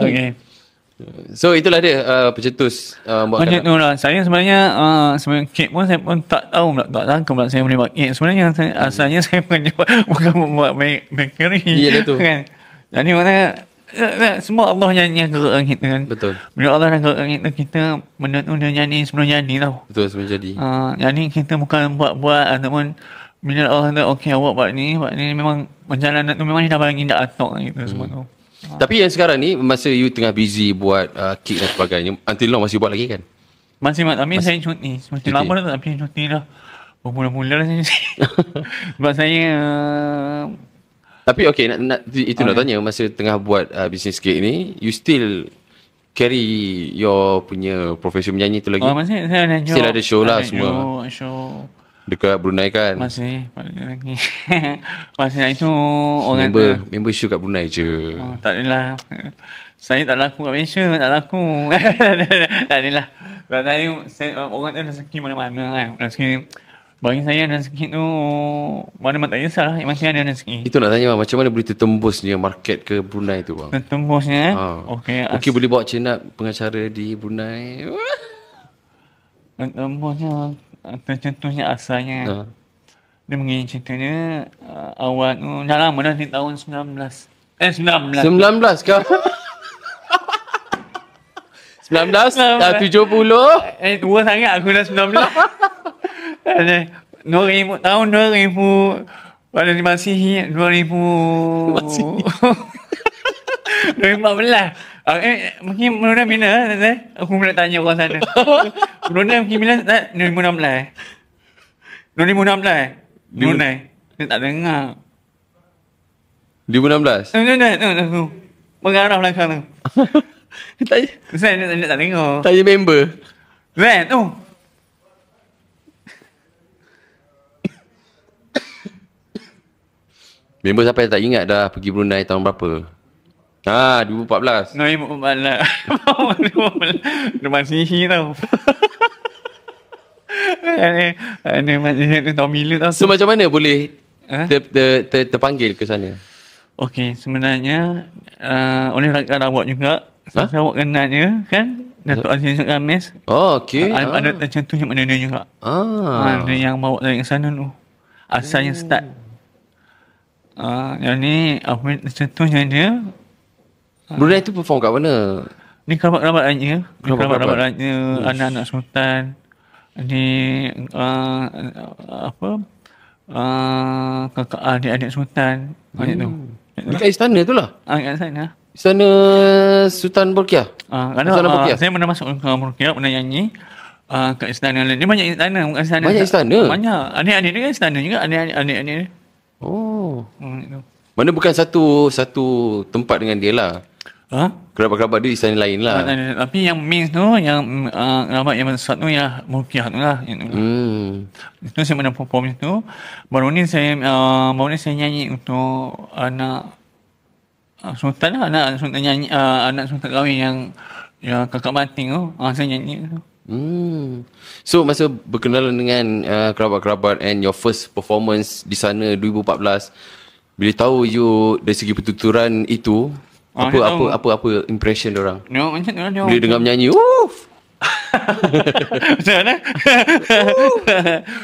okay. so itulah dia uh, pencetus uh, buat Macam tu lah. Saya sebenarnya uh, sebenarnya kek pun saya pun tak tahu pula. Tak sangka pula saya boleh buat kek. Sebenarnya saya, asalnya <laughs> saya bukan buat, bukan buat ba- bakery. Ya, dah tu. Kan? Jadi mana semua Allah yang, yang gerakkan kita kan. Betul. Bila Allah dah gerakkan kita, kita benda tu dia jadi sebelum jadi tau. Betul sebelum jadi. Uh, jadi kita bukan buat-buat ataupun bila Allah kata okey awak buat ni, buat ni memang perjalanan tu memang dia dah bagi dah atok gitu semua tu. Tapi yang sekarang ni masa you tengah busy buat uh, kek dan sebagainya, until now masih buat lagi kan? Masih mak tapi saya cuti. Cuti. lama dah tapi cuti dah. Bermula-mula dah saya. <laughs> Sebab saya uh, Tapi okay, nak, nak, itu nak tanya masa tengah buat uh, bisnes kek ni, you still carry your punya profesi menyanyi tu lagi? oh, masih saya ada job. Still ada show lah semua. Show, show. Dekat Brunei kan? Masih lagi. <laughs> Masih itu orang member, member show kat Brunei je. Oh, tak adalah. Saya tak laku kat Malaysia, tak laku. <laughs> tak adalah. Saya, saya orang tu rezeki mana-mana kan. Rezeki, bagi saya rezeki tu, mana-mana tak kisah lah. Yang masih ada rezeki. Itu nak tanya bang, macam mana boleh tertembusnya market ke Brunei tu bang? Tembusnya eh. Ha. Okey. Okey boleh bawa cenap pengacara di Brunei. Tembusnya, tercetusnya asalnya. Ha. Dia mengenai ceritanya, uh, awal tu, dah lama dah di tahun 19. Eh, 19. 19 kau. 19 dah 70 Eh, tua sangat aku dah 19. <laughs> Ada 2000 tahun 2000 pada di Masihi 2000 Masihi. 2014. Ah, eh, mungkin Brunei bila eh? Aku pula tanya orang sana. <laughs> Brunei mungkin bila tak 2016. 2016. Brunei. Dia tak dengar. 2016. Tu tu tu tu tu. Mengarah belakang tu. <laughs> tanya, Saya dia, tak dengar. tanya member. Zat tu. Member siapa yang tak ingat dah pergi Brunei tahun berapa? Ha, 2014. Noi Mu'malah. <laughs> Dia Masihi tau. Ada ada masih tu tahu bila tau. So macam mana boleh Ha? ter, ter, ter, terpanggil ke sana? Okey, sebenarnya uh, oleh rakan awak juga. Ha? Saya awak kenal dia kan? Datuk Aziz Gamis. Oh, okey. Ada, ada Ah. tercentuhnya mana dia juga. Ah. Ha, dia yang bawa saya ke sana tu. Asalnya start. Uh, jadi apa tercentuhnya dia Brunei tu perform kat mana? Ni kerabat-kerabat raja. Ni Kerabat-kerabat. raja, anak-anak sultan. Ni uh, apa? Uh, kakak adik-adik sultan. Macam tu. Dekat istana tu lah. Ah, kat sana. Istana Sultan Bolkiah. Ah, Istana uh, Bolkiah? saya pernah masuk ke Murkiah, pernah nyanyi. Uh, kat istana lain. Dia banyak istana, bukan istana. Banyak istana? Banyak. Adik-adik dia kan istana juga. Adik-adik adik-adik dia. Oh. Hmm. Mana bukan satu satu tempat dengan dia lah. Ha? Kerabat-kerabat dia istana lain lah. Tapi yang main tu, yang uh, kerabat yang besar tu, ya Murkiah tu lah. Yang tu. Hmm. Itu saya pernah perform itu. Baru ni saya uh, baru ni saya nyanyi untuk anak uh, sultan lah, anak sultan nyanyi uh, anak sultan kahwin yang yang kakak batin tu. Uh, saya nyanyi tu. Hmm. So masa berkenalan dengan uh, kerabat-kerabat and your first performance di sana 2014 bila tahu you dari segi pertuturan itu Ah, apa apa tahu. apa apa impression dia orang? Dia macam lah dia. Bila dengar menyanyi. <laughs> Macam mana?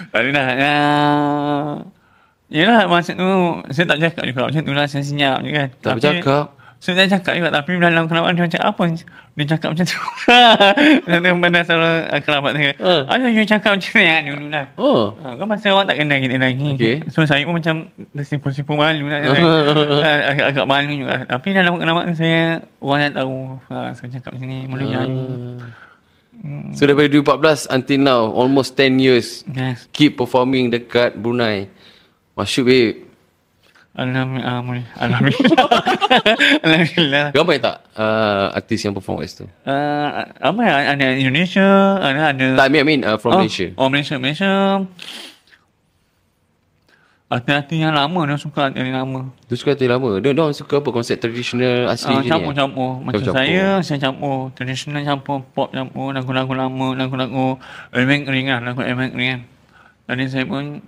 Tak <laughs> dah. Ya. Yelah masa tu saya tak cakap juga macam tu lah saya senyap je kan. Tak bercakap. Saya tak cakap juga tapi dalam kerabat dia macam apa dia cakap macam tu. <laughs> Dia benda selalu kerabat dia. Ah. Ada you cakap macam ni kan dulu lah. Oh. Ha, kan masa orang tak kenal kita lagi. Okey. So saya pun macam tersipu-sipu malu lah. <laughs> Ah, agak, agak malu juga. Tapi dalam kerabat saya orang yang tahu. Ha, saya cakap macam ni mula nyanyi. So daripada 2014 until now almost 10 years Yes. keep performing dekat Brunei. Masyuk babe. Alhamdulillah. Alhamdulillah. <laughs> Alhamdulillah. Ramai tak uh, artis yang perform kat situ? Uh, ya? Ada Indonesia, ada ada. Tak, I mean, I mean uh, from oh, Malaysia. Oh, Malaysia, Malaysia. Artis-artis yang lama dia suka artis yang lama. Tu suka artis lama. Dia orang suka apa? Konsep tradisional asli Ah, je ni? eh? campur-campur. Macam Campur-campur. saya, saya campur. Tradisional campur, pop campur, lagu-lagu lama, lagu-lagu remake ringan, lagu remake ringan. Tadi saya pun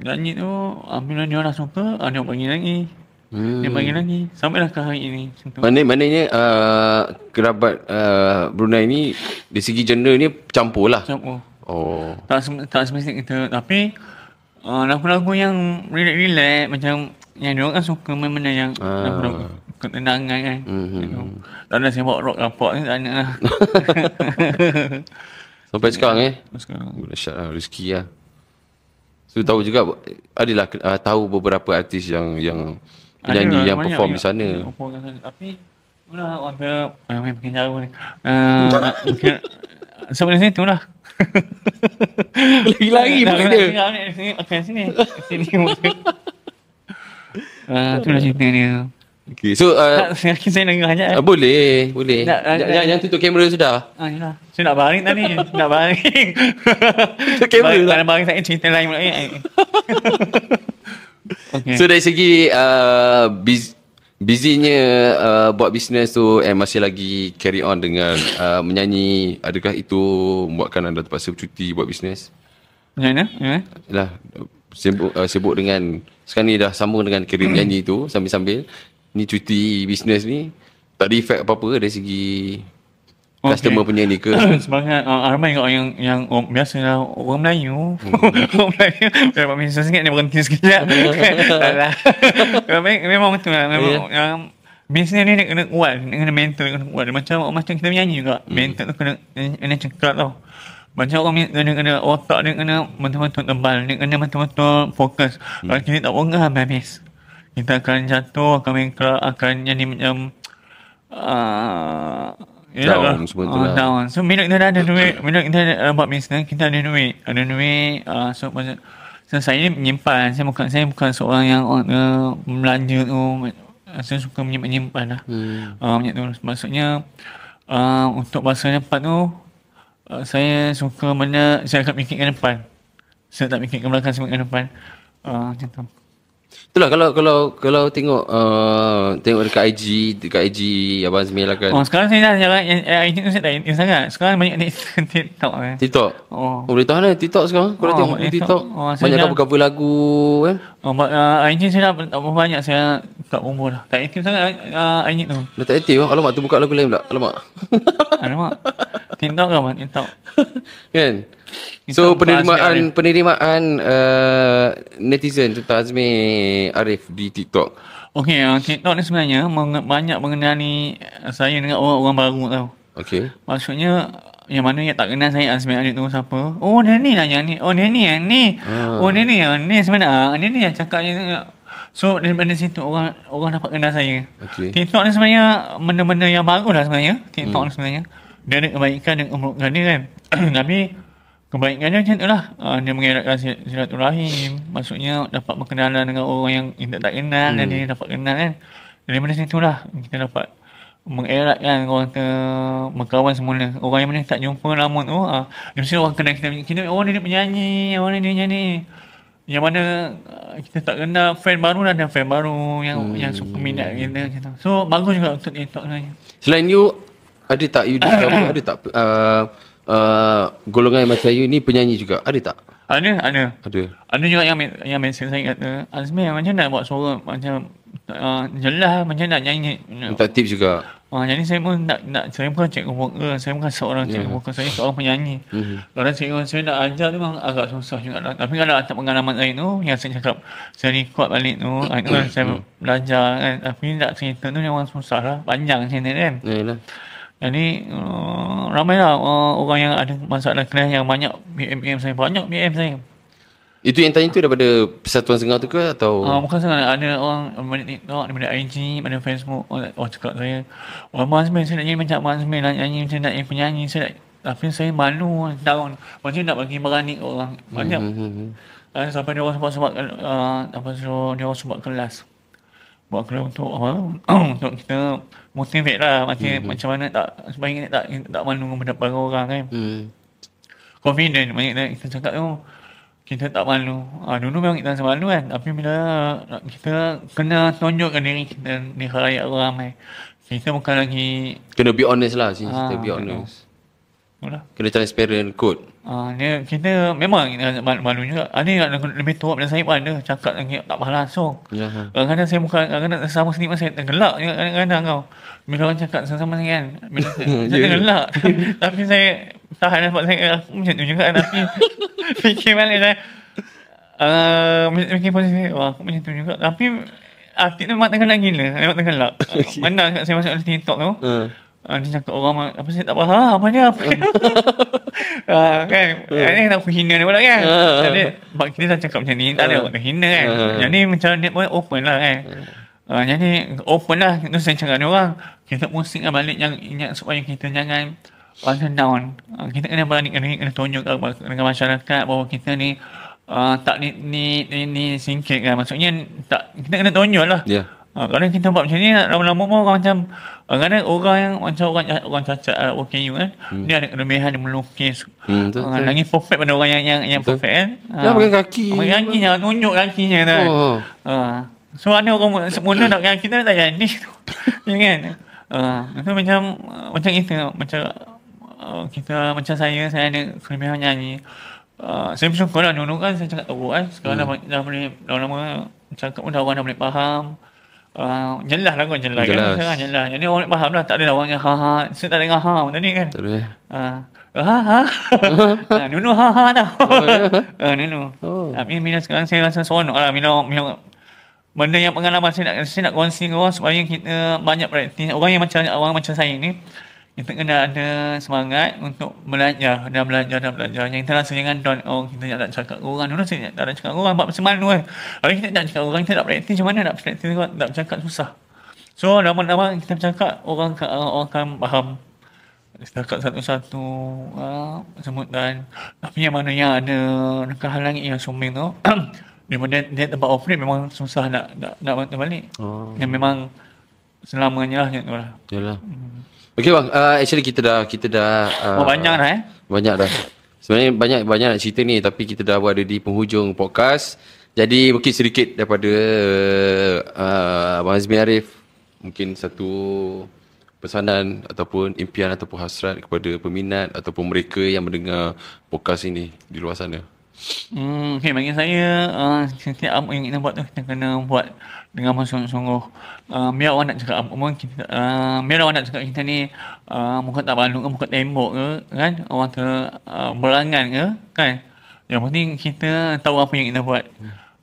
nyanyi tu, apabila dia orang suka, ah, dia bagi lagi. Hmm. Dia bagi lagi. Sampailah ke hari ini. Mana maknanya uh, kerabat uh, Brunei ni dari segi genre ni campur lah. Campur. Oh. Tak, tak spesifik kita. Tapi, uh, lagu-lagu yang relax-relax, macam yang dia orang suka main benda yang Ah. lagu-lagu ketenangan kan. Mhm. Gitu. Tak ada bawa rock raport ni, tak ada lah. <laughs> Sampai sekarang eh. Sekarang. Dahsyat lah rezeki lah. So tahu juga adalah uh, tahu beberapa artis yang yang penyanyi Ada yang banyak perform di sana. yang. Tapi Itulah warga uh, Main bikin jauh ni uh, mungkin, Sampai di situ lah Lagi-lagi <laughs> nak dia. Sini sini Sini uh, Itulah cerita dia Okay, so uh, Tak <laughs> Saya uh, sekejap eh. boleh, boleh. Tak, tak, Jangan jangan tutup kamera sudah. Ah, yalah. Saya nak baring tadi. <laughs> nak baring. Tutup kamera tak? Nak baring saya cerita lain pula. eh. <laughs> okay. So dari segi uh, biz, busynya uh, buat bisnes tu and masih lagi carry on dengan uh, menyanyi, adakah itu membuatkan anda terpaksa bercuti buat bisnes? Macam mana? Ya? Yalah, sibuk, uh, sibuk dengan sekarang ni dah sambung dengan kerja menyanyi tu sambil-sambil. Ni cuti bisnes ni tak ada efek apa-apa dari segi Okay. customer penyanyi ke? Sebagai uh, ramai orang yang yang oh, biasa lah orang Melayu. Hmm. <laughs> orang Melayu. Buat bisnes sikit dia berhenti sekejap. <laughs> lah. Memang- Memang betul lah. Memang Ya. um, bisnes ni dia kena kuat. Dia kena mental kena kuat. Macam macam kita menyanyi juga. Hmm. Mental tu kena kena cekrat tau. Macam orang mental dia kena otak dia kena betul-betul tebal. Dia kena betul-betul fokus. Hmm. Kalau kita tak fokus habis. Kita akan jatuh, akan mengkerak, akan jadi macam uh, Down semua tu uh, lah. down. So bila kita dah ada duit, bila kita dah buat bisnes, kita ada duit. Ada duit, uh, so, maksud, so saya ni menyimpan. Saya bukan saya bukan seorang yang uh, belanja tu. Saya suka menyimpan lah. Hmm. Uh, macam tu. Maksudnya, uh, untuk masa depan tu, uh, saya suka benda, saya akan fikir ke depan. Saya tak fikir ke belakang, saya fikir ke depan. Uh, macam tu. Itulah kalau kalau kalau tengok uh, tengok dekat IG, dekat IG Abang Zmil lah kan. Oh, sekarang saya dah jalan yang eh, IG tu saya aktif sangat. Sekarang banyak di <laughs> TikTok eh. TikTok. Oh. Oh, boleh tahan lah TikTok sekarang. Kau dah Oh, tengok TikTok. Oh, Banyak dah- cover-cover lagu kan. Oh, but, uh, IG saya dah tak berapa banyak saya tak umur dah. Tak aktif sangat uh, IG tu. Dah tak aktif lah. Alamak tu buka lagu lain pula. Alamak. Alamak. <laughs> TikTok apa? TikTok. kan? So penerimaan penerimaan uh, netizen tentang Azmi Arif di TikTok. Okey, uh, TikTok ni sebenarnya banyak mengenali saya dengan orang-orang baru tau. Okay. Maksudnya yang mana yang tak kenal saya Azmi Adik tu siapa? Oh dia ni lah yang ni. Oh dia ni yang ni. Ah. Oh dia ni yang ni sebenarnya. Ah, Dia ni yang cakap yang So daripada situ orang orang dapat kenal saya. Okey. TikTok ni sebenarnya benda-benda yang bagus lah sebenarnya. TikTok ni sebenarnya. Dia ada kebaikan dan keburukan dia kan. <clears throat> Tapi kebaikan dia macam tu lah. Uh, dia mengeratkan sil- silaturahim. Maksudnya dapat berkenalan dengan orang yang kita tak kenal dan dia dapat kenal kan. Daripada situ lah kita dapat mengeratkan orang kata berkawan semula. Orang yang mana tak jumpa lama tu, uh, dia mesti orang kenal kita. kita oh ni dia penyanyi, oh ni dia nyanyi. Yang mana uh, kita tak kenal fan baru dah ada fan baru yang hmm. yang suka minat kita gitu. So bagus juga untuk TikTok sebenarnya. Selain you ada tak you discover <coughs> ada tak uh, uh, golongan yang macam you ni penyanyi juga? Ada tak? Ada, ada. Ada. Ada juga yang yang mesej saya kata, Azmi macam nak buat suara macam uh, jelas macam nak nyanyi. Minta tips juga. Uh, jadi saya pun nak, nak saya bukan cikgu vokal, saya bukan seorang cikgu vokal, saya seorang penyanyi. Mhm. Kalau cikgu saya nak ajar tu memang agak susah juga. lah. Tapi kalau atas pengalaman saya tu, yang saya cakap, saya record balik tu, kan <coughs> saya belajar kan. Tapi tak cerita tu memang susah lah, panjang cerita kan. Yalah. Jadi uh, ramailah uh, orang yang ada masalah kelas yang banyak PM-PM saya, banyak PM saya. Itu yang tanya tu daripada Persatuan Sengah tu ke atau Ah, bukan sangat ada orang daripada TikTok, IG, daripada Facebook, orang, orang cakap saya, oh, Abang Azmi, saya nak nyanyi macam Azmi nak nyanyi macam nak nyanyi penyanyi, saya nak, tapi saya malu, down. Macam nak bagi berani orang. Banyak. Hmm, hmm. Uh, sampai dia orang sebab-sebab, uh, apa suruh dia orang sebab kelas. buat keluar untuk apa <clears throat> untuk kita motivate lah macam Mhm. macam mana tak sebaiknya tak tak malu mendapat orang kan Hmm. confident maknanya kita cakap tu kita tak malu ah, dulu memang kita rasa malu kan tapi bila kita kena tunjukkan diri kita di khalayak ramai kita bukan lagi Kena be honest lah sini Ah, kita be betul. honest. Itulah. Kena transparent kot. Ah, dia, kita memang kita malu, juga. Yang lebih tua daripada saya pun ada. Cakap lagi tak faham langsung. Ya. ha. Kadang-kadang saya bukan, kadang-kadang sama sendiri pun saya tergelak juga kadang-kadang kau. Bila orang cakap sama-sama saya kan. Bila <laughs> saya, saya Ya. tergelak. <laughs> tapi saya tahan sebab saya aku macam tu juga. Tapi <laughs> fikir balik saya. Uh, fikir positif. Wah, aku macam tu juga. Tapi hati tu memang tergelak gila. Memang tergelak. Mana kat saya masuk TikTok tu. Ha. Ah, dia cakap orang apa saya tak faham apa dia apa dia. ah, kan ini nak hina dia pula kan Ah. jadi sebab kita dah cakap macam ni tak ada Ah. orang nak hina kan Ah. jadi macam dia pun open lah kan Ah, jadi open lah itu saya cakap dengan orang kita pusing lah balik yang ingat supaya kita jangan rasa down Ah, kita kena balik kena, kena tunjuk dengan masyarakat bahawa kita ni ah, tak ni ni ni, ni singkit kan maksudnya tak kita kena tunjuk lah Ya. Ha, kadang kita buat macam ni lama-lama pun orang macam uh, kadang orang yang macam orang orang cacat uh, OKU kan hmm. dia ada kelebihan dia melukis Hmm, betul, uh, betul. lagi perfect pada orang yang yang, yang Betul. perfect kan Dia pakai kaki. pakai kaki jangan tunjuk kakinya tu Oh. uh, so ada orang semula nak kaki tu tak jadi <laughs> ya kan uh, itu macam macam kita macam uh, kita macam saya saya ada kelebihan nyanyi Uh, saya bersyukur lah dulu kan saya cakap teruk kan sekarang hmm. dah, dah boleh lama-lama cakap pun dah orang dah boleh faham Uh, jelas lah kan jelas, Jelas. kan sekarang jelas jadi orang boleh faham lah tak ada orang yang ha ha saya tak dengar ha tadi kan Tak ada. Ah, ha ha. <laughs> ah, dulu ha ha tau. <laughs> ah, dulu. Oh. Tapi bila sekarang saya rasa seronok lah bila bila benda yang pengalaman saya nak saya nak kongsi ke orang supaya kita banyak praktis. Orang yang macam orang macam saya ni kita kena ada semangat untuk belajar dan belajar dan belajar. Yang kita rasa jangan down oh kita tak cakap orang. Dulu saya tak ada cakap orang sebab macam malu kan. Kalau kita tak cakap ke orang kita tak praktis macam mana nak praktis tak cakap susah. So lama-lama kita bercakap orang orang akan faham setakat satu-satu uh, sebutan tapi yang mana yang ada kehalangan yang sumbing tu <clears throat> dia, dia, dia tempat operate memang susah nak nak, nak balik Oh. yang memang selamanya lah macam tu lah Yalah. Okay bang, uh, actually kita dah kita dah uh, oh, banyak dah eh Banyak dah. Sebenarnya banyak banyak nak cerita ni tapi kita dah berada di penghujung podcast. Jadi mungkin sedikit daripada uh, Abang Azmi Arif mungkin satu pesanan ataupun impian ataupun hasrat kepada peminat ataupun mereka yang mendengar podcast ini di luar sana. Hmm, okay, bagi saya uh, setiap apa yang kita buat tu kita kena buat dengan sungguh-sungguh. Uh, biar orang nak cakap apa pun kita uh, biar orang nak cakap kita ni uh, muka tak malu ke muka tembok ke kan orang tu uh, berangan ke kan. Yang penting kita tahu apa yang kita buat.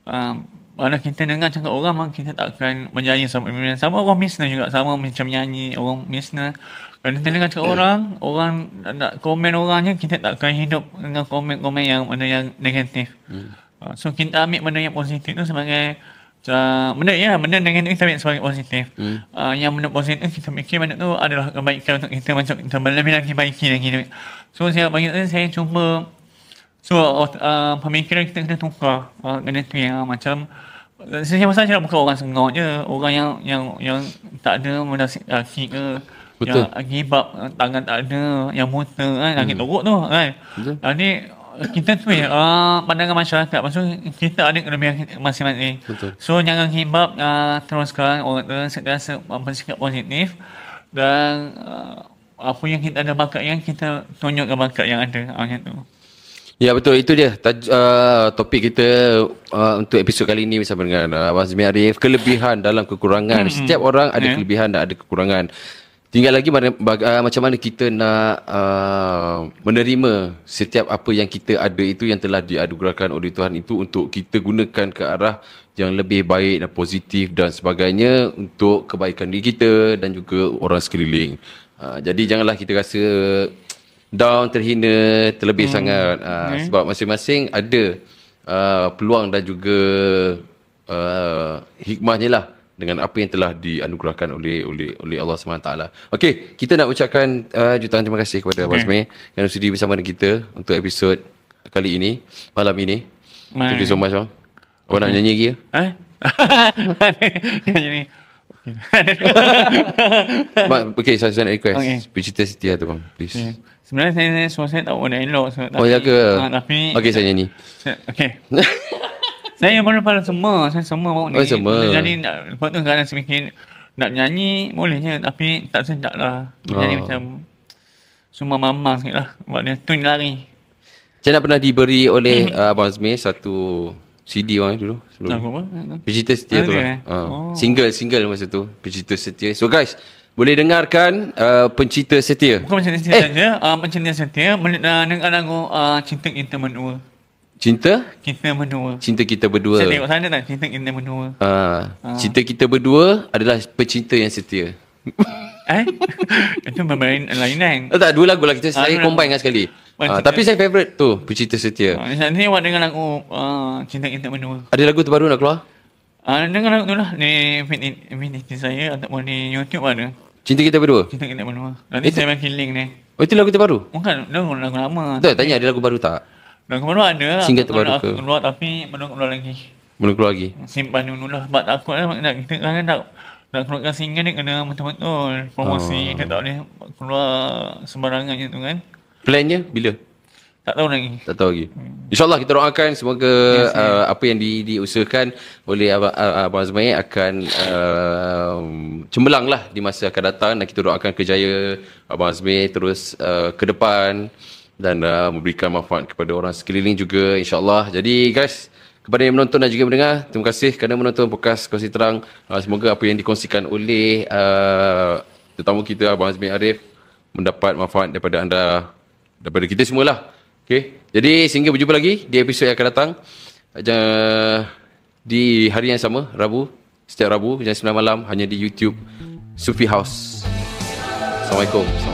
Uh, kalau kita dengar cakap orang kita tak akan berjaya sama sama orang bisnes juga sama macam nyanyi orang bisnes kalau kita dengar cakap orang orang nak komen orangnya kita tak akan hidup dengan komen-komen yang mana yang negatif hmm. so kita ambil benda yang positif tu sebagai uh, benda ya benda negatif kita ambil sebagai positif Hmm. uh, yang benda positif kita fikir benda tu adalah kebaikan untuk kita macam kita lebih lagi baiki lagi so saya bagi saya cuba So, uh, pemikiran kita kena tukar. Uh, kena tu yang macam saya masa nak bukan orang sengot je. Orang yang yang yang tak ada menasik kaki ke. Betul. Yang gibap tangan tak ada. Yang buta kan. Sakit teruk tu kan. Betul. Jadi kita tu ya, uh, pandangan masyarakat. Maksud kita ada kelebihan masing-masing. Betul. So jangan gibap uh, teruskan orang tu sentiasa bersikap positif dan uh, apa yang kita ada bakat yang kita tunjukkan bakat yang ada uh, macam tu. Ya betul itu dia taj, uh, topik kita uh, untuk episod kali ini bersama dengan uh, Abang Azmi Arif kelebihan dalam kekurangan. Setiap orang ada Ya. kelebihan dan ada kekurangan. Tinggal lagi mana, bag, uh, macam mana kita nak uh, menerima setiap apa yang kita ada itu yang telah diadugrakan oleh Tuhan itu untuk kita gunakan ke arah yang lebih baik dan positif dan sebagainya untuk kebaikan diri kita dan juga orang sekeliling. Uh, jadi janganlah kita rasa down, terhina, terlebih hmm. sangat. Uh, Okay. Sebab masing-masing ada uh, peluang dan juga uh, hikmahnya lah dengan apa yang telah dianugerahkan oleh oleh oleh Allah SWT. Okey, kita nak ucapkan uh, jutaan terima kasih kepada Abang Okay. Azmi yang sudi bersama dengan kita untuk episod kali ini, malam ini. Baik. Thank you so much bang. Awak nak nyanyi lagi ke? Eh? Jadi <laughs> Ma- okay, saya, saya nak request. Okay. Okay. Bercerita setia tu bang, please. Okay. Sebenarnya saya, saya saya tak boleh elok. So, Oh, ya ke? Ah, tapi... Okay, saya nyanyi. Okay. <laughs> saya mana pada semua. Saya semua mau ni. Oh, semua. Jadi, nak, lepas tu saya fikir, nak nyanyi boleh je. Tapi tak sedap lah. Jadi Oh. macam, semua mama sikit lah. Buat dia tun lari. Saya nak pernah diberi oleh uh, Abang Azmi satu CD bang dulu. Sebelum. Lagu apa? Bercerita setia tu lah. eh? Uh, Oh. Single, single masa tu. Bercerita setia. So guys, boleh dengarkan uh, pencipta setia. Bukan macam ni Eh. saja. Uh, macam ni setia. Men- uh, dengar lagu uh, Cinta Kita Menua. Cinta? Kita Menua. Cinta kita berdua. Saya tengok sana tak? Cinta Kita Menua. Uh, Cinta kita berdua adalah pecinta yang setia. Eh? <laughs> Itu bermain lainan. Oh, tak, dua lagu lah kita Ah, saya combine kan sekali. Uh, cinta- tapi saya favourite tu, pecinta setia. Uh, ni awak dengar lagu uh, Cinta Kita Menua. Ada lagu terbaru nak keluar? Ah, dengar lagu tu lah Infinity Infinity saya ataupun di YouTube ada. Cinta kita berdua? Cinta Kita Menua. Nanti Itu- saya bagi link ni. Oh, itu lagu terbaru? Bukan lagu lagu lama. Tak, tanya ada lagu baru tak? Lagu baru ada lah. Single Aku terbaru ke? Keluar tapi belum keluar lagi. Belum keluar lagi? Simpan dulu lah. Sebab takut lah nak kita kan nak nak keluarkan single ni kena betul-betul promosi. Oh. Dia tak boleh keluar sembarangan je tu kan. Plannya bila? Tak tahu lagi. Tak tahu lagi. InsyaAllah kita doakan semoga Yes, uh, apa yang di, diusahakan oleh Abang, uh, Abang Azmai akan uh, cemerlang lah di masa akan datang dan kita doakan kejaya Abang Azmai terus uh, ke depan dan uh, memberikan manfaat kepada orang sekeliling juga insyaAllah. Jadi guys, kepada yang menonton dan juga mendengar, terima kasih kerana menonton podcast Kongsi Terang. Uh, semoga apa yang dikongsikan oleh uh, tetamu kita Abang Azmi Arif mendapat manfaat daripada anda daripada kita semualah. Okey. Jadi sehingga berjumpa lagi di episod yang akan datang. Ja- Di hari yang sama, Rabu, setiap Rabu jam 9 malam hanya di YouTube Sufi House. Assalamualaikum. Assalamualaikum.